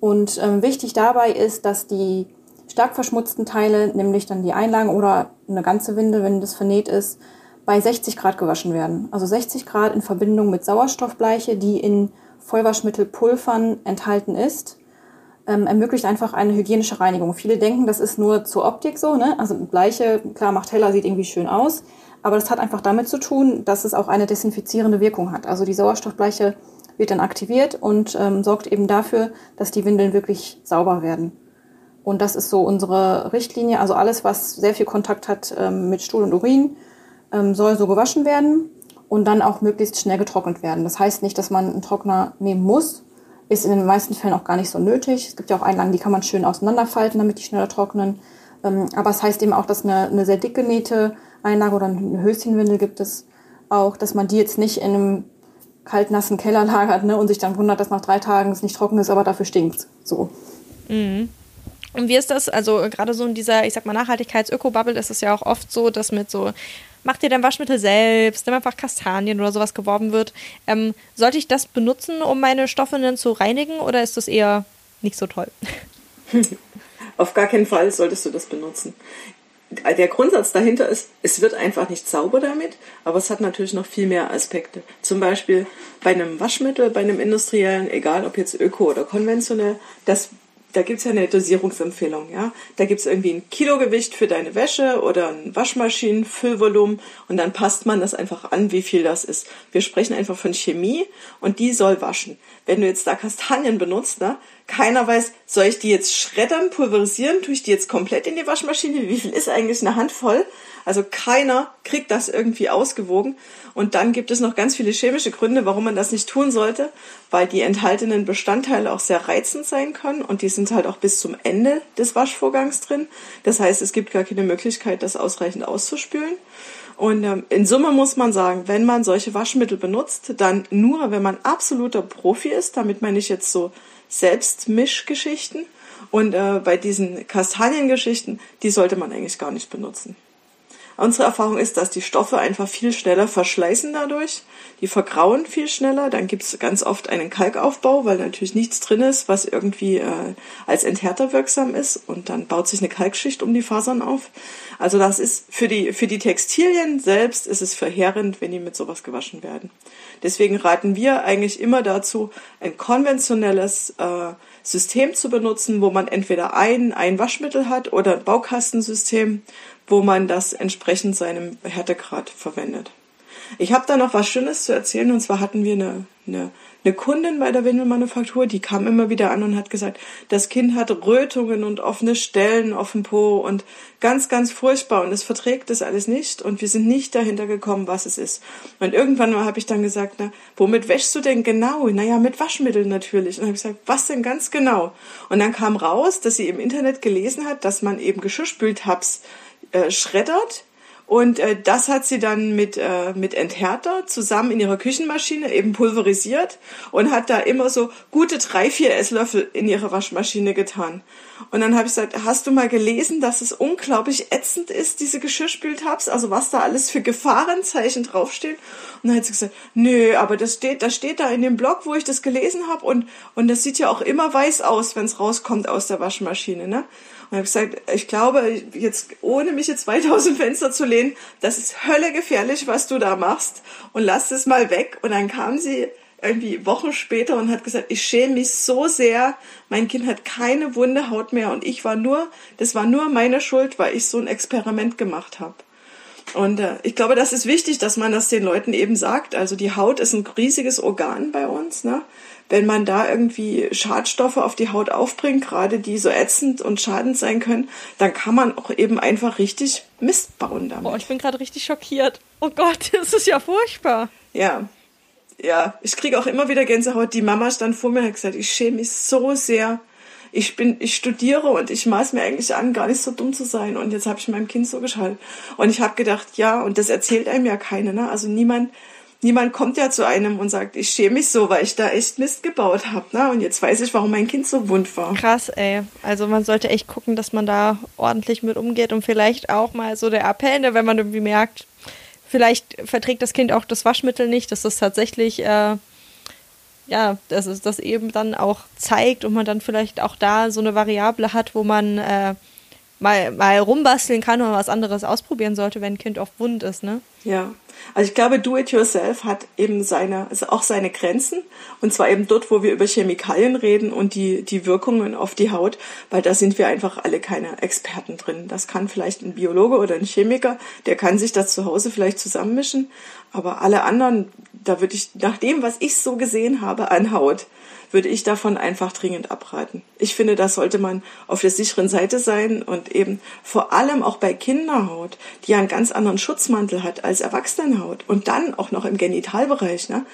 Und ähm, wichtig dabei ist, dass die stark verschmutzten Teile, nämlich dann die Einlagen oder eine ganze Windel, wenn das vernäht ist, bei 60 Grad gewaschen werden. Also 60 Grad in Verbindung mit Sauerstoffbleiche, die in Vollwaschmittelpulvern enthalten ist ähm, ermöglicht einfach eine hygienische Reinigung. Viele denken, das ist nur zur Optik so, ne? Also Bleiche, klar, macht heller, sieht irgendwie schön aus, aber das hat einfach damit zu tun, dass es auch eine desinfizierende Wirkung hat. Also die Sauerstoffbleiche wird dann aktiviert und ähm, sorgt eben dafür, dass die Windeln wirklich sauber werden. Und das ist so unsere Richtlinie. Also alles, was sehr viel Kontakt hat ähm, mit Stuhl und Urin, ähm, soll so gewaschen werden und dann auch möglichst schnell getrocknet werden. Das heißt nicht, dass man einen Trockner nehmen muss, ist in den meisten Fällen auch gar nicht so nötig. Es gibt ja auch Einlagen, die kann man schön auseinanderfalten, damit die schneller trocknen. Ähm, aber es heißt eben auch, dass eine, eine sehr dick genähte Einlage oder eine Höschenwindel gibt es auch, dass man die jetzt nicht in einem kaltnassen Keller [laughs] lagert ne, und sich dann wundert, dass nach drei Tagen es nicht trocken ist, aber dafür stinkt So. Mhm. Und wie ist das? Also gerade so in dieser, ich sag mal, Nachhaltigkeits-Öko-Bubble ist es ja auch oft so, dass mit so mach dir dein Waschmittel selbst, nimm einfach Kastanien oder sowas geworben wird. Ähm, sollte ich das benutzen, um meine Stoffe dann zu reinigen oder ist das eher nicht so toll? [laughs] Auf gar keinen Fall solltest du das benutzen. Der Grundsatz dahinter ist, es wird einfach nicht sauber damit, aber es hat natürlich noch viel mehr Aspekte. Zum Beispiel bei einem Waschmittel, bei einem industriellen, egal ob jetzt öko oder konventionell, das da gibt's ja eine Dosierungsempfehlung, ja. Da gibt's irgendwie ein Kilogewicht für deine Wäsche oder ein Waschmaschinenfüllvolumen und dann passt man das einfach an, wie viel das ist. Wir sprechen einfach von Chemie und die soll waschen. Wenn du jetzt da Kastanien benutzt, ne, keiner weiß, soll ich die jetzt schreddern, pulverisieren, tue ich die jetzt komplett in die Waschmaschine? Wie viel ist eigentlich eine Handvoll? Also keiner kriegt das irgendwie ausgewogen. Und dann gibt es noch ganz viele chemische Gründe, warum man das nicht tun sollte, weil die enthaltenen Bestandteile auch sehr reizend sein können und die sind halt auch bis zum Ende des Waschvorgangs drin. Das heißt, es gibt gar keine Möglichkeit, das ausreichend auszuspülen. Und ähm, in Summe muss man sagen, wenn man solche Waschmittel benutzt, dann nur, wenn man absoluter Profi ist, damit meine ich jetzt so Selbstmischgeschichten. Und äh, bei diesen Kastaniengeschichten, die sollte man eigentlich gar nicht benutzen. Unsere Erfahrung ist, dass die Stoffe einfach viel schneller verschleißen dadurch. Die vergrauen viel schneller. Dann gibt es ganz oft einen Kalkaufbau, weil natürlich nichts drin ist, was irgendwie äh, als Enthärter wirksam ist. Und dann baut sich eine Kalkschicht um die Fasern auf. Also das ist für die, für die Textilien selbst ist es verheerend, wenn die mit sowas gewaschen werden. Deswegen raten wir eigentlich immer dazu, ein konventionelles äh, System zu benutzen, wo man entweder ein, ein Waschmittel hat oder ein Baukastensystem, wo man das entsprechend seinem Härtegrad verwendet. Ich habe da noch was Schönes zu erzählen und zwar hatten wir eine, eine, eine Kundin bei der Windelmanufaktur, die kam immer wieder an und hat gesagt, das Kind hat Rötungen und offene Stellen auf dem Po und ganz, ganz furchtbar und es verträgt das alles nicht und wir sind nicht dahinter gekommen, was es ist. Und irgendwann habe ich dann gesagt, na, womit wäschst du denn genau? Naja, mit Waschmitteln natürlich. Und dann habe ich gesagt, was denn ganz genau? Und dann kam raus, dass sie im Internet gelesen hat, dass man eben Geschirrspültabs äh, schreddert Und äh, das hat sie dann mit, äh, mit Enthärter zusammen in ihrer Küchenmaschine eben pulverisiert und hat da immer so gute drei, vier Esslöffel in ihre Waschmaschine getan. Und dann habe ich gesagt, hast du mal gelesen, dass es unglaublich ätzend ist, diese Geschirrspültabs, also was da alles für Gefahrenzeichen draufstehen? Und dann hat sie gesagt, nö, aber das steht, das steht da in dem Blog, wo ich das gelesen habe und, und das sieht ja auch immer weiß aus, wenn es rauskommt aus der Waschmaschine. Ne? Habe gesagt, ich glaube, jetzt ohne mich jetzt weit aus dem Fenster zu lehnen, das ist Hölle gefährlich, was du da machst und lass es mal weg. Und dann kam sie irgendwie Wochen später und hat gesagt, ich schäme mich so sehr, mein Kind hat keine wunde Haut mehr und ich war nur, das war nur meine Schuld, weil ich so ein Experiment gemacht habe. Und äh, ich glaube, das ist wichtig, dass man das den Leuten eben sagt. Also die Haut ist ein riesiges Organ bei uns. Ne? Wenn man da irgendwie Schadstoffe auf die Haut aufbringt, gerade die so ätzend und schadend sein können, dann kann man auch eben einfach richtig Mist bauen damit. Boah, ich bin gerade richtig schockiert. Oh Gott, [laughs] das ist ja furchtbar. Ja, ja, ich kriege auch immer wieder Gänsehaut. Die Mama stand vor mir und hat gesagt, ich schäme mich so sehr. Ich bin, ich studiere und ich maß mir eigentlich an, gar nicht so dumm zu sein. Und jetzt habe ich meinem Kind so geschaltet. Und ich habe gedacht, ja, und das erzählt einem ja keiner. Ne? Also niemand, niemand kommt ja zu einem und sagt, ich schäme mich so, weil ich da echt Mist gebaut habe. Ne? Und jetzt weiß ich, warum mein Kind so wund war. Krass, ey. Also man sollte echt gucken, dass man da ordentlich mit umgeht und vielleicht auch mal so der Appell, ne, wenn man irgendwie merkt, vielleicht verträgt das Kind auch das Waschmittel nicht, dass das tatsächlich, äh, ja, dass es das eben dann auch zeigt und man dann vielleicht auch da so eine Variable hat, wo man äh, mal, mal rumbasteln kann oder was anderes ausprobieren sollte, wenn ein Kind oft wund ist, ne? Ja. Also ich glaube, Do-it-yourself hat eben seine, also auch seine Grenzen. Und zwar eben dort, wo wir über Chemikalien reden und die, die Wirkungen auf die Haut, weil da sind wir einfach alle keine Experten drin. Das kann vielleicht ein Biologe oder ein Chemiker, der kann sich das zu Hause vielleicht zusammenmischen. Aber alle anderen, da würde ich, nach dem, was ich so gesehen habe an Haut, würde ich davon einfach dringend abraten. Ich finde, da sollte man auf der sicheren Seite sein und eben vor allem auch bei Kinderhaut, die ja einen ganz anderen Schutzmantel hat als Erwachsenenhaut und dann auch noch im Genitalbereich. Ne?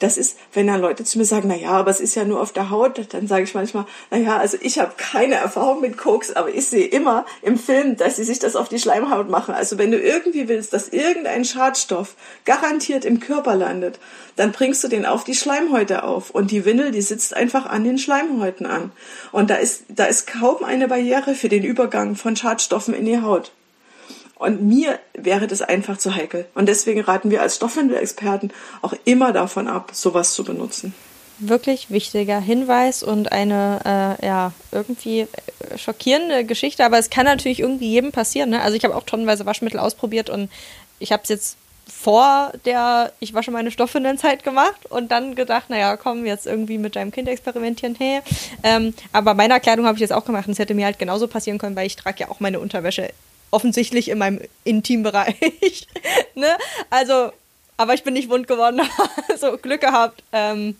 Das ist, wenn dann Leute zu mir sagen, na ja, aber es ist ja nur auf der Haut, dann sage ich manchmal, na ja, also ich habe keine Erfahrung mit Koks, aber ich sehe immer im Film, dass sie sich das auf die Schleimhaut machen. Also wenn du irgendwie willst, dass irgendein Schadstoff garantiert im Körper landet, dann bringst du den auf die Schleimhäute auf und die Windel, die sitzt einfach an den Schleimhäuten an. Und da ist, da ist kaum eine Barriere für den Übergang von Schadstoffen in die Haut. Und mir wäre das einfach zu heikel. Und deswegen raten wir als Stoffwindelexperten auch immer davon ab, sowas zu benutzen. Wirklich wichtiger Hinweis und eine äh, ja irgendwie schockierende Geschichte, aber es kann natürlich irgendwie jedem passieren. Ne? Also ich habe auch tonnenweise Waschmittel ausprobiert und ich habe es jetzt vor der ich wasche meine Stoffe Zeit gemacht und dann gedacht, naja, komm, jetzt irgendwie mit deinem Kind experimentieren, hey. Ähm, aber meiner Kleidung habe ich jetzt auch gemacht und es hätte mir halt genauso passieren können, weil ich trage ja auch meine Unterwäsche offensichtlich in meinem Intimbereich. [laughs] ne? Also, aber ich bin nicht wund geworden, [laughs] also Glück gehabt. Ähm,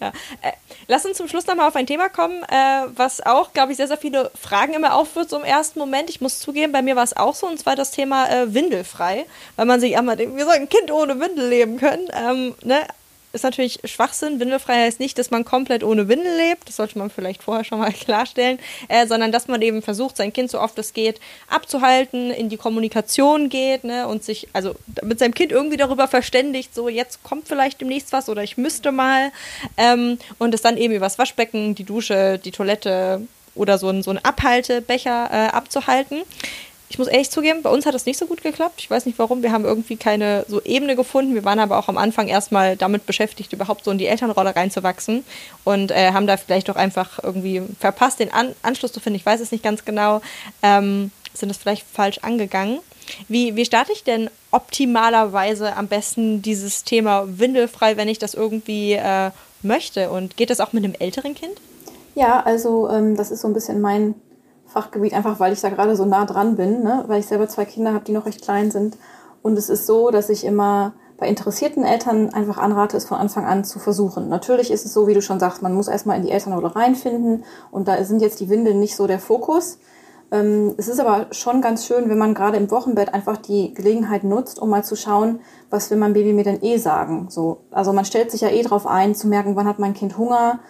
ja. Äh, lass uns zum Schluss nochmal auf ein Thema kommen, äh, was auch, glaube ich, sehr, sehr viele Fragen immer aufwirft so im ersten Moment. Ich muss zugeben, bei mir war es auch so, und zwar das Thema äh, windelfrei, weil man sich einmal denkt, wir sollen ein Kind ohne Windel leben können. Ähm, ne? Ist natürlich Schwachsinn. Windelfrei heißt nicht, dass man komplett ohne Windel lebt. Das sollte man vielleicht vorher schon mal [laughs] klarstellen. Äh, sondern dass man eben versucht, sein Kind so oft es geht abzuhalten, in die Kommunikation geht ne, und sich also mit seinem Kind irgendwie darüber verständigt, so jetzt kommt vielleicht demnächst was oder ich müsste mal. Ähm, und es dann eben übers Waschbecken, die Dusche, die Toilette oder so ein, so ein Abhaltebecher äh, abzuhalten. Ich muss ehrlich zugeben, bei uns hat das nicht so gut geklappt. Ich weiß nicht warum. Wir haben irgendwie keine so Ebene gefunden. Wir waren aber auch am Anfang erstmal damit beschäftigt, überhaupt so in die Elternrolle reinzuwachsen und äh, haben da vielleicht doch einfach irgendwie verpasst, den An Anschluss zu finden. Ich weiß es nicht ganz genau. Ähm, sind das vielleicht falsch angegangen? Wie, wie starte ich denn optimalerweise am besten dieses Thema windelfrei, wenn ich das irgendwie äh, möchte? Und geht das auch mit einem älteren Kind? Ja, also ähm, das ist so ein bisschen mein Fachgebiet, einfach weil ich da gerade so nah dran bin, ne? weil ich selber zwei Kinder habe, die noch recht klein sind. Und es ist so, dass ich immer bei interessierten Eltern einfach anrate, es von Anfang an zu versuchen. Natürlich ist es so, wie du schon sagst, man muss erstmal in die Elternrolle reinfinden und da sind jetzt die Windeln nicht so der Fokus. Ähm, es ist aber schon ganz schön, wenn man gerade im Wochenbett einfach die Gelegenheit nutzt, um mal zu schauen, was will mein Baby mir denn eh sagen. So, also man stellt sich ja eh drauf ein, zu merken, wann hat mein Kind Hunger,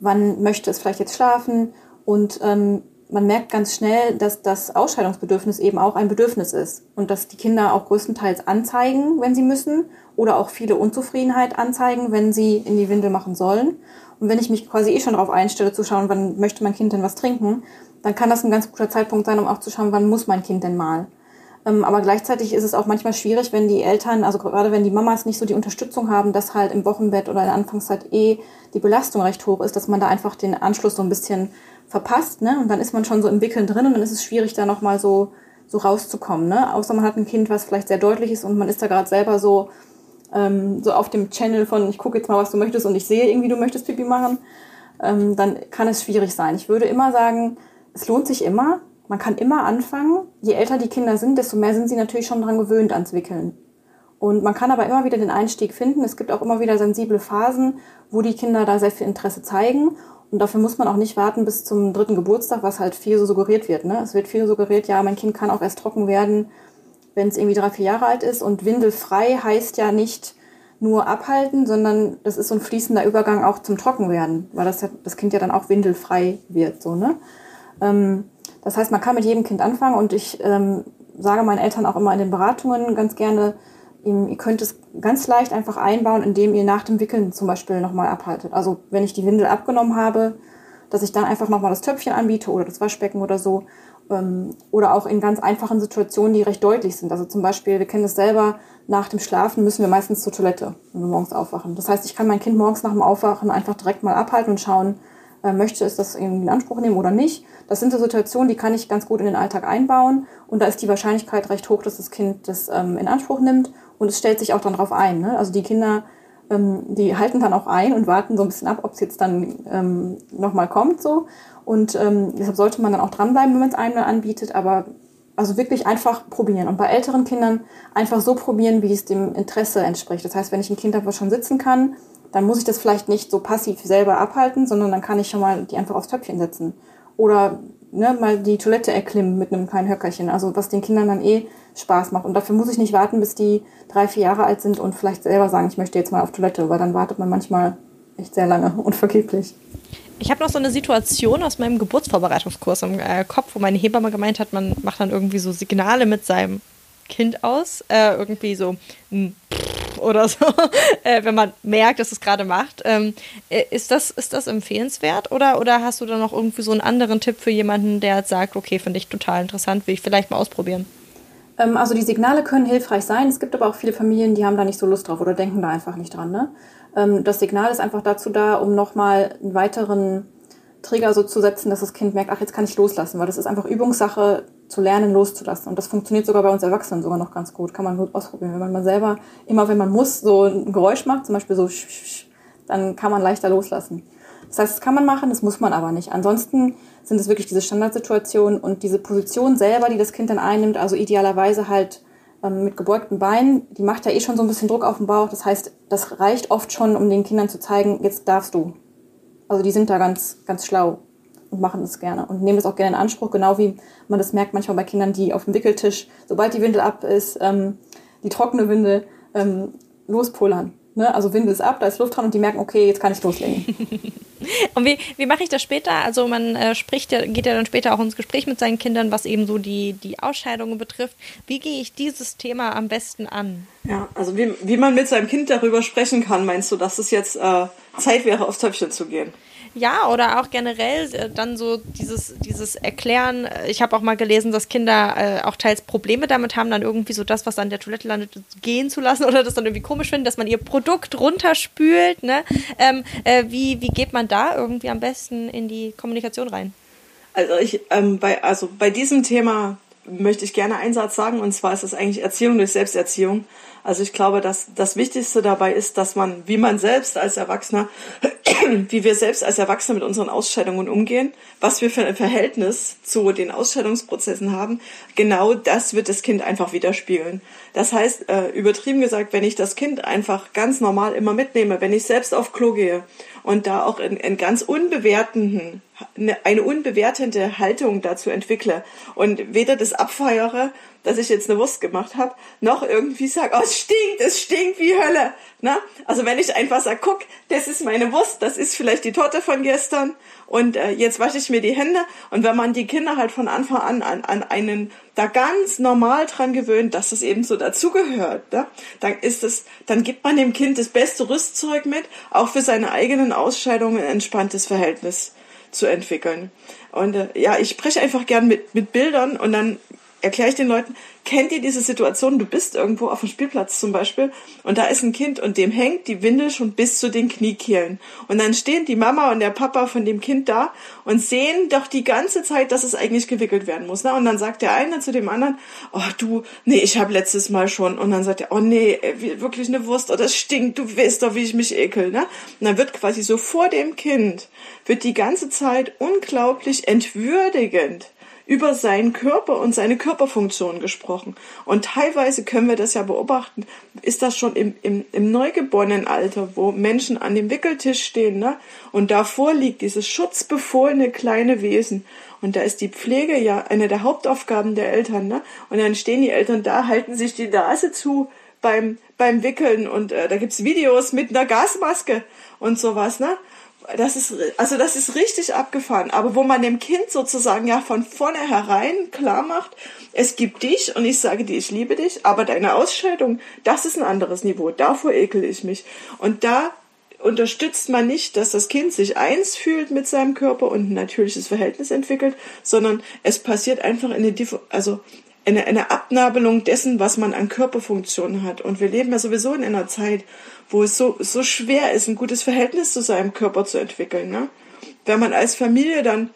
wann möchte es vielleicht jetzt schlafen und ähm, man merkt ganz schnell, dass das Ausscheidungsbedürfnis eben auch ein Bedürfnis ist und dass die Kinder auch größtenteils anzeigen, wenn sie müssen oder auch viele Unzufriedenheit anzeigen, wenn sie in die Windel machen sollen. Und wenn ich mich quasi eh schon darauf einstelle, zu schauen, wann möchte mein Kind denn was trinken, dann kann das ein ganz guter Zeitpunkt sein, um auch zu schauen, wann muss mein Kind denn mal. Ähm, aber gleichzeitig ist es auch manchmal schwierig, wenn die Eltern, also gerade wenn die Mamas nicht so die Unterstützung haben, dass halt im Wochenbett oder in der Anfangszeit eh die Belastung recht hoch ist, dass man da einfach den Anschluss so ein bisschen verpasst, ne? Und dann ist man schon so im Wickeln drin und dann ist es schwierig, da nochmal so, so rauszukommen, ne? Außer man hat ein Kind, was vielleicht sehr deutlich ist und man ist da gerade selber so, ähm, so auf dem Channel von, ich gucke jetzt mal, was du möchtest und ich sehe irgendwie, du möchtest Pipi machen, ähm, dann kann es schwierig sein. Ich würde immer sagen, es lohnt sich immer, man kann immer anfangen. Je älter die Kinder sind, desto mehr sind sie natürlich schon dran gewöhnt ans Wickeln. Und man kann aber immer wieder den Einstieg finden. Es gibt auch immer wieder sensible Phasen, wo die Kinder da sehr viel Interesse zeigen. Und dafür muss man auch nicht warten bis zum dritten Geburtstag, was halt viel so suggeriert wird. Ne? Es wird viel suggeriert, ja, mein Kind kann auch erst trocken werden, wenn es irgendwie drei, vier Jahre alt ist. Und windelfrei heißt ja nicht nur abhalten, sondern das ist so ein fließender Übergang auch zum Trockenwerden, weil das, das Kind ja dann auch windelfrei wird. So, ne? Ähm, das heißt, man kann mit jedem Kind anfangen und ich ähm, sage meinen Eltern auch immer in den Beratungen ganz gerne, ihr könnt es ganz leicht einfach einbauen, indem ihr nach dem Wickeln zum Beispiel nochmal abhaltet. Also wenn ich die Windel abgenommen habe, dass ich dann einfach nochmal das Töpfchen anbiete oder das Waschbecken oder so. Ähm, oder auch in ganz einfachen Situationen, die recht deutlich sind. Also zum Beispiel, wir kennen das selber, nach dem Schlafen müssen wir meistens zur Toilette, wenn wir morgens aufwachen. Das heißt, ich kann mein Kind morgens nach dem Aufwachen einfach direkt mal abhalten und schauen, äh, möchte es das in Anspruch nehmen oder nicht. Das sind so Situationen, die kann ich ganz gut in den Alltag einbauen und da ist die Wahrscheinlichkeit recht hoch, dass das Kind das ähm, in Anspruch nimmt und es stellt sich auch dann drauf ein. Ne? Also die Kinder, ähm, die halten dann auch ein und warten so ein bisschen ab, ob es jetzt dann ähm, nochmal kommt so und ähm, deshalb sollte man dann auch dranbleiben, wenn man es einmal anbietet, aber also wirklich einfach probieren. Und bei älteren Kindern einfach so probieren, wie es dem Interesse entspricht. Das heißt, wenn ich ein Kind einfach schon sitzen kann, dann muss ich das vielleicht nicht so passiv selber abhalten, sondern dann kann ich schon mal die einfach aufs Töpfchen setzen. Oder ne, mal die Toilette erklimmen mit einem kleinen Höckerchen. Also was den Kindern dann eh Spaß macht. Und dafür muss ich nicht warten, bis die drei, vier Jahre alt sind und vielleicht selber sagen, ich möchte jetzt mal auf Toilette, weil dann wartet man manchmal echt sehr lange [laughs] und vergeblich. Ich habe noch so eine Situation aus meinem Geburtsvorbereitungskurs im äh, Kopf, wo meine Hebamme gemeint hat, man macht dann irgendwie so Signale mit seinem Kind aus, äh, irgendwie so ein [laughs] oder so, [laughs] äh, wenn man merkt, dass es gerade macht. Ähm, äh, ist, das, ist das empfehlenswert oder, oder hast du da noch irgendwie so einen anderen Tipp für jemanden, der jetzt sagt, okay, finde ich total interessant, will ich vielleicht mal ausprobieren? Ähm, also die Signale können hilfreich sein. Es gibt aber auch viele Familien, die haben da nicht so Lust drauf oder denken da einfach nicht dran. Ne? Ähm, das Signal ist einfach dazu da, um nochmal einen weiteren Trigger so zu setzen, dass das Kind merkt, ach, jetzt kann ich loslassen, weil das ist einfach Übungssache, zu lernen, loszulassen. Und das funktioniert sogar bei uns Erwachsenen sogar noch ganz gut. Kann man gut ausprobieren. Wenn man mal selber, immer wenn man muss, so ein Geräusch macht, zum Beispiel so, dann kann man leichter loslassen. Das heißt, das kann man machen, das muss man aber nicht. Ansonsten sind es wirklich diese Standardsituationen und diese Position selber, die das Kind dann einnimmt, also idealerweise halt ähm, mit gebeugten Beinen, die macht ja eh schon so ein bisschen Druck auf den Bauch. Das heißt, das reicht oft schon, um den Kindern zu zeigen, jetzt darfst du. Also die sind da ganz, ganz schlau und machen das gerne und nehmen es auch gerne in Anspruch, genau wie man das merkt manchmal bei Kindern, die auf dem Wickeltisch, sobald die Windel ab ist, ähm, die trockene Windel ähm, lospullern. Ne? Also Windel ist ab, da ist Luft dran und die merken, okay, jetzt kann ich loslegen. [laughs] und wie, wie mache ich das später? Also man äh, spricht ja, geht ja dann später auch ins Gespräch mit seinen Kindern, was eben so die, die Ausscheidungen betrifft. Wie gehe ich dieses Thema am besten an? Ja, also wie, wie man mit seinem Kind darüber sprechen kann, meinst du, dass es jetzt äh, Zeit wäre, aufs Töpfchen zu gehen? Ja, oder auch generell äh, dann so dieses, dieses Erklären. Ich habe auch mal gelesen, dass Kinder äh, auch teils Probleme damit haben, dann irgendwie so das, was an der Toilette landet, gehen zu lassen [laughs] oder das dann irgendwie komisch finden, dass man ihr Produkt runterspült. Ne? Ähm, äh, wie, wie geht man da irgendwie am besten in die Kommunikation rein? Also ich ähm, bei also bei diesem Thema möchte ich gerne einen Satz sagen und zwar ist es eigentlich Erziehung durch Selbsterziehung. Also ich glaube, dass das Wichtigste dabei ist, dass man, wie man selbst als Erwachsener, [clears throat] wie wir selbst als Erwachsene mit unseren Ausscheidungen umgehen, was wir für ein Verhältnis zu den Ausscheidungsprozessen haben, genau das wird das Kind einfach widerspiegeln. Das heißt, äh, übertrieben gesagt, wenn ich das Kind einfach ganz normal immer mitnehme, wenn ich selbst auf Klo gehe und da auch in, in ganz unbewertenden, eine unbewertende Haltung dazu entwickle und weder das abfeiere, dass ich jetzt eine Wurst gemacht habe, noch irgendwie sage, oh, es stinkt, es stinkt wie Hölle. Na? Also wenn ich einfach sage, guck, das ist meine Wurst, das ist vielleicht die Torte von gestern und äh, jetzt wasche ich mir die Hände. Und wenn man die Kinder halt von Anfang an an, an einen da ganz normal dran gewöhnt, dass das eben so dazugehört, ne? dann ist es, dann gibt man dem Kind das beste Rüstzeug mit, auch für seine eigenen Ausscheidungen ein entspanntes Verhältnis zu entwickeln. Und äh, ja, ich spreche einfach gern mit, mit Bildern und dann erkläre ich den Leuten, kennt ihr diese Situation, du bist irgendwo auf dem Spielplatz zum Beispiel und da ist ein Kind und dem hängt die Windel schon bis zu den Kniekehlen. Und dann stehen die Mama und der Papa von dem Kind da und sehen doch die ganze Zeit, dass es eigentlich gewickelt werden muss. Ne? Und dann sagt der eine zu dem anderen, oh du, nee, ich habe letztes Mal schon. Und dann sagt er, oh nee, wirklich eine Wurst, oh das stinkt, du weißt doch, wie ich mich ekel. Ne? Und dann wird quasi so vor dem Kind, wird die ganze Zeit unglaublich entwürdigend über seinen Körper und seine Körperfunktion gesprochen. Und teilweise können wir das ja beobachten, ist das schon im, im, im neugeborenen Alter, wo Menschen an dem Wickeltisch stehen, ne? Und davor liegt dieses schutzbefohlene kleine Wesen. Und da ist die Pflege ja eine der Hauptaufgaben der Eltern, ne? Und dann stehen die Eltern da, halten sich die Nase zu beim, beim Wickeln und äh, da gibt's Videos mit einer Gasmaske und sowas, ne? Das ist, also das ist richtig abgefahren. Aber wo man dem Kind sozusagen ja von vornherein klar macht, es gibt dich und ich sage dir, ich liebe dich, aber deine Ausscheidung, das ist ein anderes Niveau. Davor ekel ich mich. Und da unterstützt man nicht, dass das Kind sich eins fühlt mit seinem Körper und ein natürliches Verhältnis entwickelt, sondern es passiert einfach eine, also eine, eine Abnabelung dessen, was man an Körperfunktionen hat. Und wir leben ja sowieso in einer Zeit, wo es so, so schwer ist, ein gutes Verhältnis zu seinem Körper zu entwickeln. Ne? Wenn man als Familie dann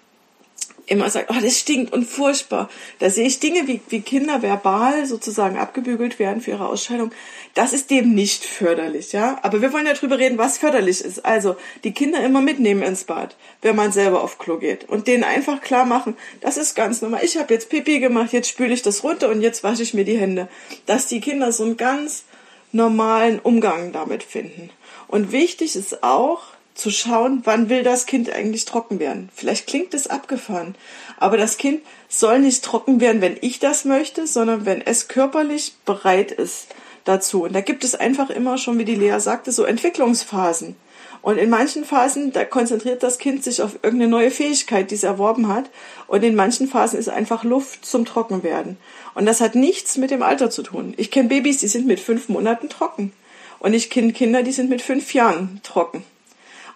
immer sagt, oh, das stinkt und furchtbar. Da sehe ich Dinge, wie, wie Kinder verbal sozusagen abgebügelt werden für ihre Ausscheidung. Das ist dem nicht förderlich, ja. Aber wir wollen ja drüber reden, was förderlich ist. Also, die Kinder immer mitnehmen ins Bad, wenn man selber auf Klo geht. Und denen einfach klar machen, das ist ganz normal. Ich habe jetzt Pipi gemacht, jetzt spüle ich das runter und jetzt wasche ich mir die Hände. Dass die Kinder so einen ganz normalen Umgang damit finden. Und wichtig ist auch, zu schauen, wann will das Kind eigentlich trocken werden. Vielleicht klingt es abgefahren, aber das Kind soll nicht trocken werden, wenn ich das möchte, sondern wenn es körperlich bereit ist dazu. Und da gibt es einfach immer schon, wie die Lea sagte, so Entwicklungsphasen. Und in manchen Phasen, da konzentriert das Kind sich auf irgendeine neue Fähigkeit, die es erworben hat. Und in manchen Phasen ist einfach Luft zum Trockenwerden. Und das hat nichts mit dem Alter zu tun. Ich kenne Babys, die sind mit fünf Monaten trocken. Und ich kenne Kinder, die sind mit fünf Jahren trocken.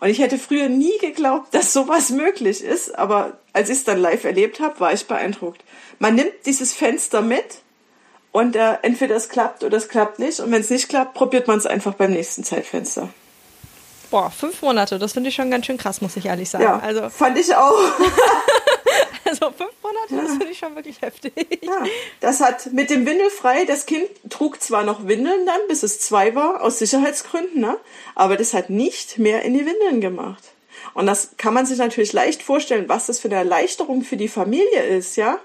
Und ich hätte früher nie geglaubt, dass sowas möglich ist. Aber als ich es dann live erlebt habe, war ich beeindruckt. Man nimmt dieses Fenster mit und äh, entweder es klappt oder es klappt nicht. Und wenn es nicht klappt, probiert man es einfach beim nächsten Zeitfenster. Boah, fünf Monate, das finde ich schon ganz schön krass, muss ich ehrlich sagen. Ja, also fand ich auch. [laughs] also fünf Monate, das finde ich schon wirklich heftig. Ja, das hat mit dem Windelfrei, das Kind trug zwar noch Windeln dann, bis es zwei war, aus Sicherheitsgründen, ne? aber das hat nicht mehr in die Windeln gemacht. Und das kann man sich natürlich leicht vorstellen, was das für eine Erleichterung für die Familie ist, ja?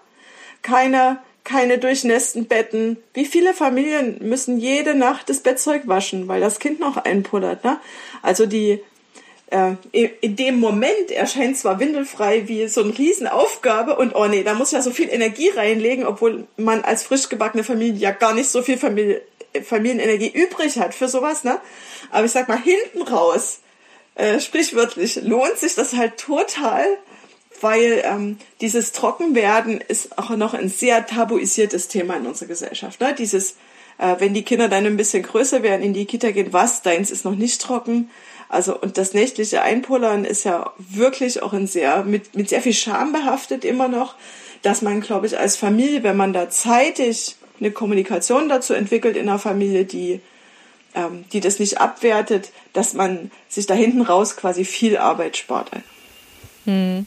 Keine keine durchnässten Betten. Wie viele Familien müssen jede Nacht das Bettzeug waschen, weil das Kind noch einpullert, ne? Also die in dem Moment erscheint zwar windelfrei wie so eine Riesenaufgabe und oh nee, da muss ja so viel Energie reinlegen, obwohl man als frisch gebackene Familie ja gar nicht so viel Familie, Familienenergie übrig hat für sowas, ne? Aber ich sag mal, hinten raus, äh, sprichwörtlich, lohnt sich das halt total, weil ähm, dieses Trockenwerden ist auch noch ein sehr tabuisiertes Thema in unserer Gesellschaft. Ne? Dieses, äh, wenn die Kinder dann ein bisschen größer werden, in die Kita gehen, was, deins ist noch nicht trocken. Also und das nächtliche Einpullern ist ja wirklich auch ein sehr mit mit sehr viel Scham behaftet immer noch, dass man, glaube ich, als Familie, wenn man da zeitig eine Kommunikation dazu entwickelt in der Familie, die ähm, die das nicht abwertet, dass man sich da hinten raus quasi viel Arbeit spart. Hm.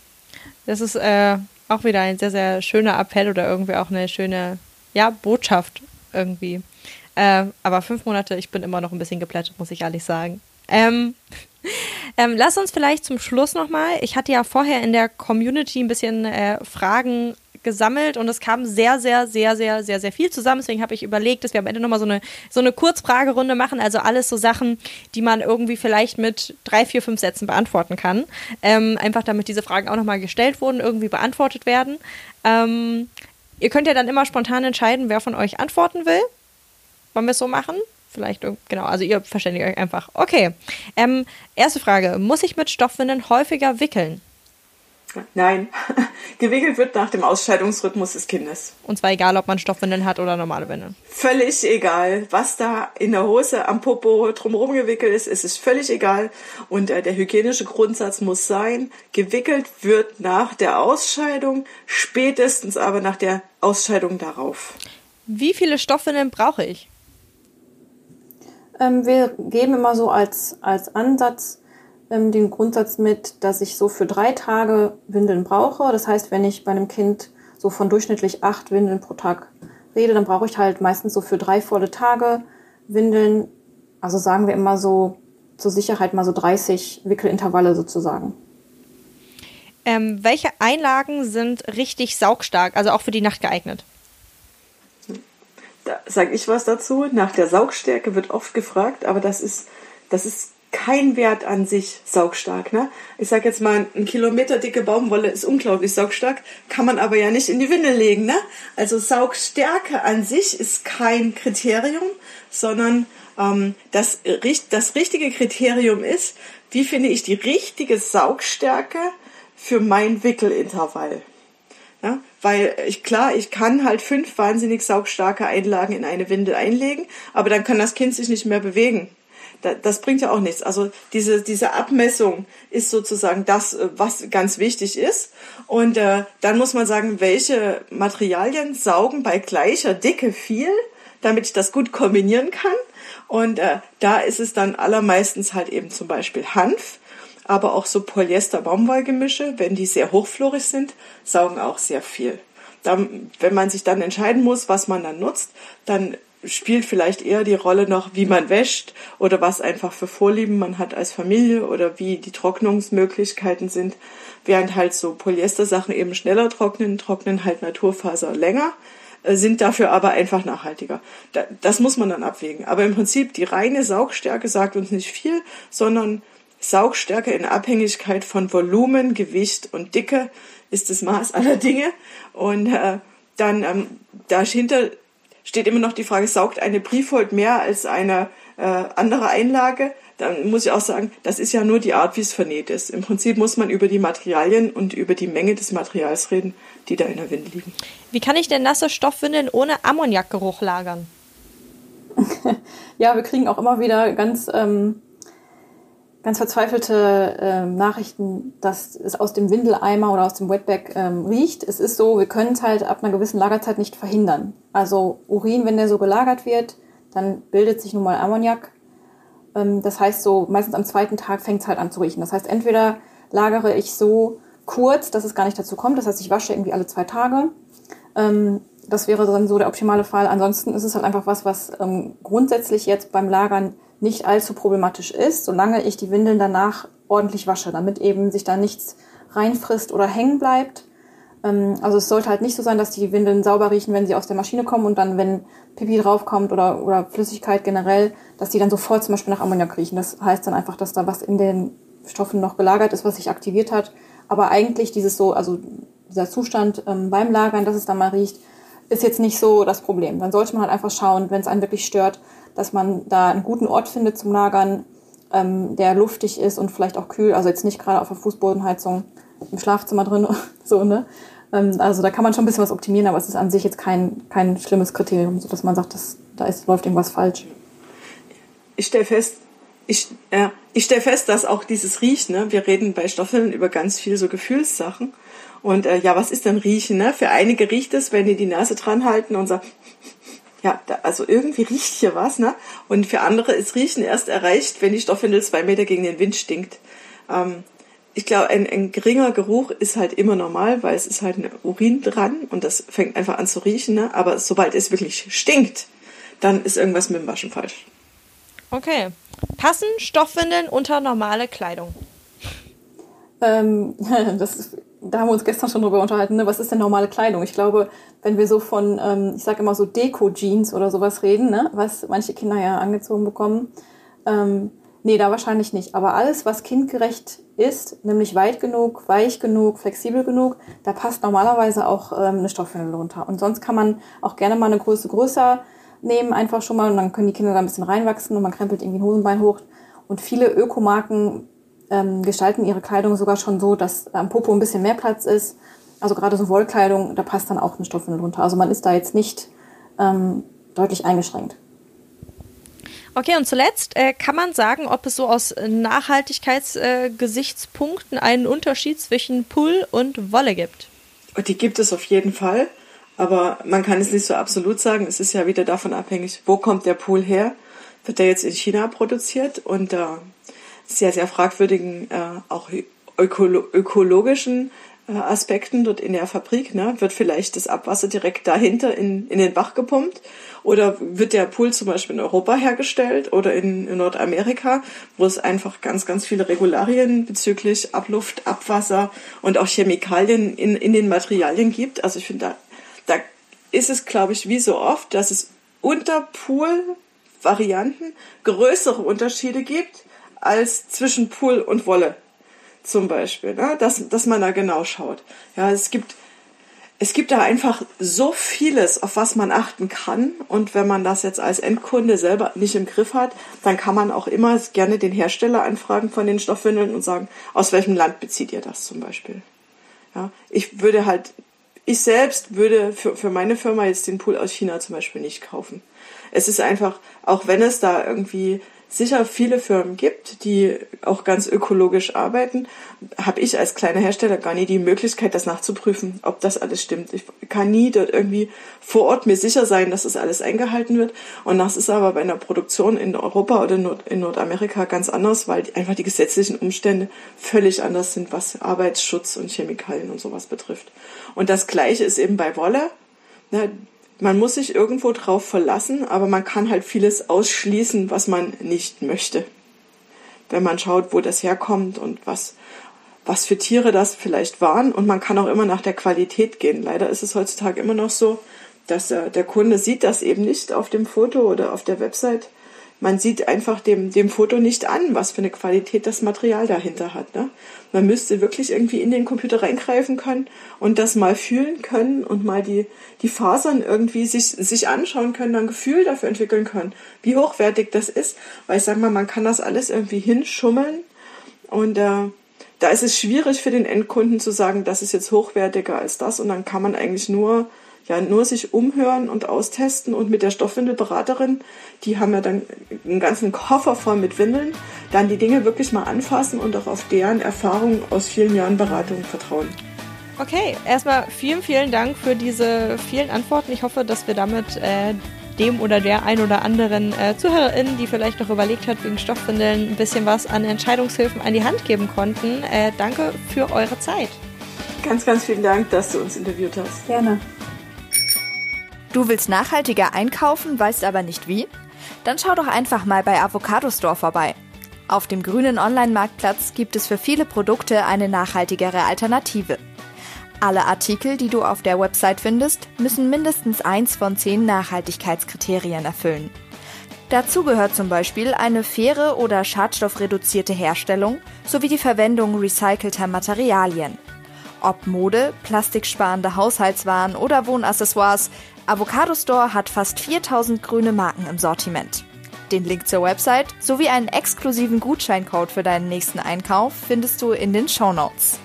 Das ist äh, auch wieder ein sehr, sehr schöner Appell oder irgendwie auch eine schöne, ja, Botschaft irgendwie. Äh, aber fünf Monate, ich bin immer noch ein bisschen geplättet, muss ich ehrlich sagen. Ähm, [laughs] ähm, lass uns vielleicht zum Schluss nochmal, ich hatte ja vorher in der Community ein bisschen äh, Fragen gesammelt und es kam sehr, sehr, sehr, sehr, sehr, sehr viel zusammen. Deswegen habe ich überlegt, dass wir am Ende nochmal so eine, so eine Kurzfragerunde machen. Also alles so Sachen, die man irgendwie vielleicht mit drei, vier, fünf Sätzen beantworten kann. Ähm, einfach damit diese Fragen auch nochmal gestellt wurden, irgendwie beantwortet werden. Ähm, Ihr könnt ja dann immer spontan entscheiden, wer von euch antworten will. Wollen wir es so machen? Vielleicht, genau, also ihr verständigt euch einfach. Okay. Ähm, erste Frage. Muss ich mit Stoffwindeln häufiger wickeln? Nein, [laughs] gewickelt wird nach dem Ausscheidungsrhythmus des Kindes. Und zwar egal, ob man Stoffwindeln hat oder normale Windeln. Völlig egal, was da in der Hose am Popo drumherum gewickelt ist, ist es völlig egal. Und äh, der hygienische Grundsatz muss sein, gewickelt wird nach der Ausscheidung, spätestens aber nach der Ausscheidung darauf. Wie viele Stoffwindeln brauche ich? Ähm, wir geben immer so als, als Ansatz ähm, den Grundsatz mit, dass ich so für drei Tage Windeln brauche. Das heißt, wenn ich bei einem Kind so von durchschnittlich acht Windeln pro Tag rede, dann brauche ich halt meistens so für drei volle Tage Windeln. Also sagen wir immer so zur Sicherheit mal so 30 Wickelintervalle sozusagen. Ähm, welche Einlagen sind richtig saugstark, also auch für die Nacht geeignet? Sage ich was dazu. Nach der Saugstärke wird oft gefragt, aber das ist, das ist kein Wert an sich saugstark. Ne? Ich sage jetzt mal, ein Kilometer dicke Baumwolle ist unglaublich saugstark, kann man aber ja nicht in die Windel legen. Ne? Also Saugstärke an sich ist kein Kriterium, sondern ähm, das, das richtige Kriterium ist, wie finde ich die richtige Saugstärke für mein Wickelintervall. Ja, weil ich klar, ich kann halt fünf wahnsinnig saugstarke Einlagen in eine Windel einlegen, aber dann kann das Kind sich nicht mehr bewegen das bringt ja auch nichts. Also diese, diese Abmessung ist sozusagen das, äh, was ganz wichtig ist. Und äh, dann muss man sagen, welche Materialien saugen bei gleicher Dicke viel, damit ich das gut kombinieren kann. Und äh, da ist es dann allermeistens halt eben zum Beispiel Hanf, aber auch so Polyester-Baumwollgemische, wenn die sehr hochflorig sind, saugen auch sehr viel. Dann, wenn man sich dann entscheiden muss, was man dann nutzt, dann spielt vielleicht eher die Rolle noch, wie man wäscht oder was einfach für Vorlieben man hat als Familie oder wie die Trocknungsmöglichkeiten sind. Während halt so Polyester-Sachen eben schneller trocknen, trocknen halt Naturfaser länger, äh, sind dafür aber einfach nachhaltiger. Das muss man dann abwägen. Aber im Prinzip die reine Saugstärke sagt uns nicht viel, sondern Saugstärke in Abhängigkeit von Volumen, Gewicht und Dicke ist das Maß aller Dinge. Und äh, dann ähm, dahinter steht immer noch die Frage, saugt eine Briefhold mehr als eine äh, andere Einlage? Dann muss ich auch sagen, das ist ja nur die Art, wie es vernäht ist. Im Prinzip muss man über die Materialien und über die Menge des Materials reden, die da in der Windel liegen. Wie kann ich denn nasse Stoffwindeln ohne Ammoniakgeruch lagern? [laughs] ja, wir kriegen auch immer wieder ganz ähm, ganz verzweifelte äh, Nachrichten, dass es aus dem Windeleimer oder aus dem Wetbag ähm, riecht. Es ist so, wir können es halt ab einer gewissen Lagerzeit nicht verhindern. Also Urin, wenn der so gelagert wird, dann bildet sich nun mal Ammoniak. Ähm, das heißt so, meistens am zweiten Tag fängt es halt an zu riechen. Das heißt, entweder lagere ich so kurz, dass es gar nicht dazu kommt. Das heißt, ich wasche irgendwie alle zwei Tage. Ähm, das wäre dann so der optimale Fall. Ansonsten ist es halt einfach was, was ähm, grundsätzlich jetzt beim Lagern nicht allzu problematisch ist, solange ich die Windeln danach ordentlich wasche, damit eben sich da nichts reinfrisst oder hängen bleibt. Ähm, also es sollte halt nicht so sein, dass die Windeln sauber riechen, wenn sie aus der Maschine kommen und dann, wenn Pipi draufkommt oder, oder Flüssigkeit generell, dass die dann sofort zum Beispiel nach Ammoniak riechen. Das heißt dann einfach, dass da was in den Stoffen noch gelagert ist, was sich aktiviert hat. Aber eigentlich dieses so, also dieser Zustand ähm, beim Lagern, dass es dann mal riecht, ist jetzt nicht so das Problem. Dann sollte man halt einfach schauen, wenn es einen wirklich stört, dass man da einen guten Ort findet zum Lagern, ähm, der luftig ist und vielleicht auch kühl, also jetzt nicht gerade auf der Fußbodenheizung im Schlafzimmer drin, [laughs] so, ne? Ähm, also da kann man schon ein bisschen was optimieren, aber es ist an sich jetzt kein, kein schlimmes Kriterium, so dass man sagt, dass, da ist, läuft irgendwas falsch. Ich stelle fest, ich, äh, ich stelle fest, dass auch dieses Riechen, ne? wir reden bei Stoffeln über ganz viel so Gefühlssachen. Und äh, ja, was ist denn Riechen? Ne? Für einige riecht es, wenn die die Nase dran halten und sagen, ja, da, also irgendwie riecht hier was, ne? Und für andere ist Riechen erst erreicht, wenn die Stoffwindel zwei Meter gegen den Wind stinkt. Ähm, ich glaube, ein, ein geringer Geruch ist halt immer normal, weil es ist halt ein Urin dran und das fängt einfach an zu riechen, ne? Aber sobald es wirklich stinkt, dann ist irgendwas mit dem Waschen falsch. Okay. Passen Stoffwindeln unter normale Kleidung? Ähm, [laughs] das ist, da haben wir uns gestern schon drüber unterhalten, ne? was ist denn normale Kleidung? Ich glaube, wenn wir so von, ähm, ich sage immer so Deko-Jeans oder sowas reden, ne? was manche Kinder ja angezogen bekommen, ähm, Nee, da wahrscheinlich nicht. Aber alles, was kindgerecht ist, nämlich weit genug, weich genug, flexibel genug, da passt normalerweise auch ähm, eine Stoffwindel drunter. Und sonst kann man auch gerne mal eine Größe größer nehmen, einfach schon mal, und dann können die Kinder da ein bisschen reinwachsen und man krempelt irgendwie ein Hosenbein hoch. Und viele Ökomarken ähm, gestalten ihre Kleidung sogar schon so, dass am Popo ein bisschen mehr Platz ist. Also gerade so Wollkleidung, da passt dann auch eine Stoffwindel drunter. Also man ist da jetzt nicht ähm, deutlich eingeschränkt. Okay, und zuletzt äh, kann man sagen, ob es so aus Nachhaltigkeitsgesichtspunkten äh, einen Unterschied zwischen Pull und Wolle gibt. Und die gibt es auf jeden Fall, aber man kann es nicht so absolut sagen. Es ist ja wieder davon abhängig, wo kommt der Pool her? Wird der jetzt in China produziert unter sehr, sehr fragwürdigen, äh, auch ökolo ökologischen äh, Aspekten dort in der Fabrik, ne, wird vielleicht das Abwasser direkt dahinter in, in den Bach gepumpt oder wird der Pool zum Beispiel in Europa hergestellt oder in, in Nordamerika, wo es einfach ganz, ganz viele Regularien bezüglich Abluft, Abwasser und auch Chemikalien in, in den Materialien gibt. Also ich finde, da, da ist es, glaube ich, wie so oft, dass es unter Pool-Varianten größere Unterschiede gibt als zwischen Pool und Wolle zum Beispiel, ne? dass, dass man da genau schaut. Ja, es gibt, es gibt da einfach so vieles, auf was man achten kann. Und wenn man das jetzt als Endkunde selber nicht im Griff hat, dann kann man auch immer gerne den Hersteller anfragen von den Stoffwindeln und sagen, aus welchem Land bezieht ihr das zum Beispiel. Ja, ich würde halt, ich selbst würde für, für meine Firma jetzt den Pool aus China zum Beispiel nicht kaufen. Es ist einfach, auch wenn es da irgendwie sicher viele Firmen gibt, die auch ganz ökologisch arbeiten, habe ich als kleiner Hersteller gar nie die Möglichkeit, das nachzuprüfen, ob das alles stimmt. Ich kann nie dort irgendwie vor Ort mir sicher sein, dass das alles eingehalten wird. Und das ist aber bei einer Produktion in Europa oder in Nordamerika ganz anders, weil einfach die gesetzlichen Umstände völlig anders sind, was Arbeitsschutz und Chemikalien und sowas betrifft. Und das Gleiche ist eben bei Wolle. Man muss sich irgendwo drauf verlassen, aber man kann halt vieles ausschließen, was man nicht möchte. Wenn man schaut, wo das herkommt und was, was für Tiere das vielleicht waren. Und man kann auch immer nach der Qualität gehen. Leider ist es heutzutage immer noch so, dass äh, der Kunde sieht das eben nicht auf dem Foto oder auf der Website man sieht einfach dem, dem Foto nicht an, was für eine Qualität das Material dahinter hat. Ne? Man müsste wirklich irgendwie in den Computer reingreifen können und das mal fühlen können und mal die, die Fasern irgendwie sich, sich anschauen können, dann Gefühl dafür entwickeln können, wie hochwertig das ist. Weil ich sag mal, man kann das alles irgendwie hinschummeln und äh, da ist es schwierig für den Endkunden zu sagen, das ist jetzt hochwertiger als das und dann kann man eigentlich nur ja nur sich umhören und austesten und mit der Stoffwindelberaterin, die haben ja dann einen ganzen Koffer voll mit Windeln, dann die Dinge wirklich mal anfassen und auch auf deren Erfahrung aus vielen Jahren Beratung vertrauen. Okay, erstmal vielen, vielen Dank für diese vielen Antworten. Ich hoffe, dass wir damit äh, dem oder der ein oder anderen äh, Zuhörerin, die vielleicht noch überlegt hat, wegen Stoffwindeln ein bisschen was an Entscheidungshilfen an die Hand geben konnten. Äh, danke für eure Zeit. Ganz, ganz vielen Dank, dass du uns interviewt hast. Gerne. Du willst nachhaltiger einkaufen, weißt aber nicht wie? Dann schau doch einfach mal bei Avocado Store vorbei. Auf dem grünen Online-Marktplatz gibt es für viele Produkte eine nachhaltigere Alternative. Alle Artikel, die du auf der Website findest, müssen mindestens eins von zehn Nachhaltigkeitskriterien erfüllen. Dazu gehört zum Beispiel eine faire oder schadstoffreduzierte Herstellung sowie die Verwendung recycelter Materialien. Ob Mode, plastiksparende Haushaltswaren oder Wohnaccessoires, Avocado Store hat fast 4000 grüne Marken im Sortiment. Den Link zur Website sowie einen exklusiven Gutscheincode für deinen nächsten Einkauf findest du in den Show Notes.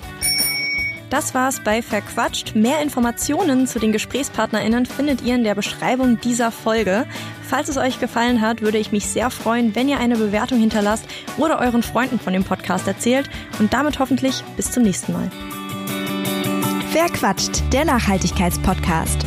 Das war's bei Verquatscht. Mehr Informationen zu den GesprächspartnerInnen findet ihr in der Beschreibung dieser Folge. Falls es euch gefallen hat, würde ich mich sehr freuen, wenn ihr eine Bewertung hinterlasst oder euren Freunden von dem Podcast erzählt und damit hoffentlich bis zum nächsten Mal. Verquatscht, der Nachhaltigkeitspodcast.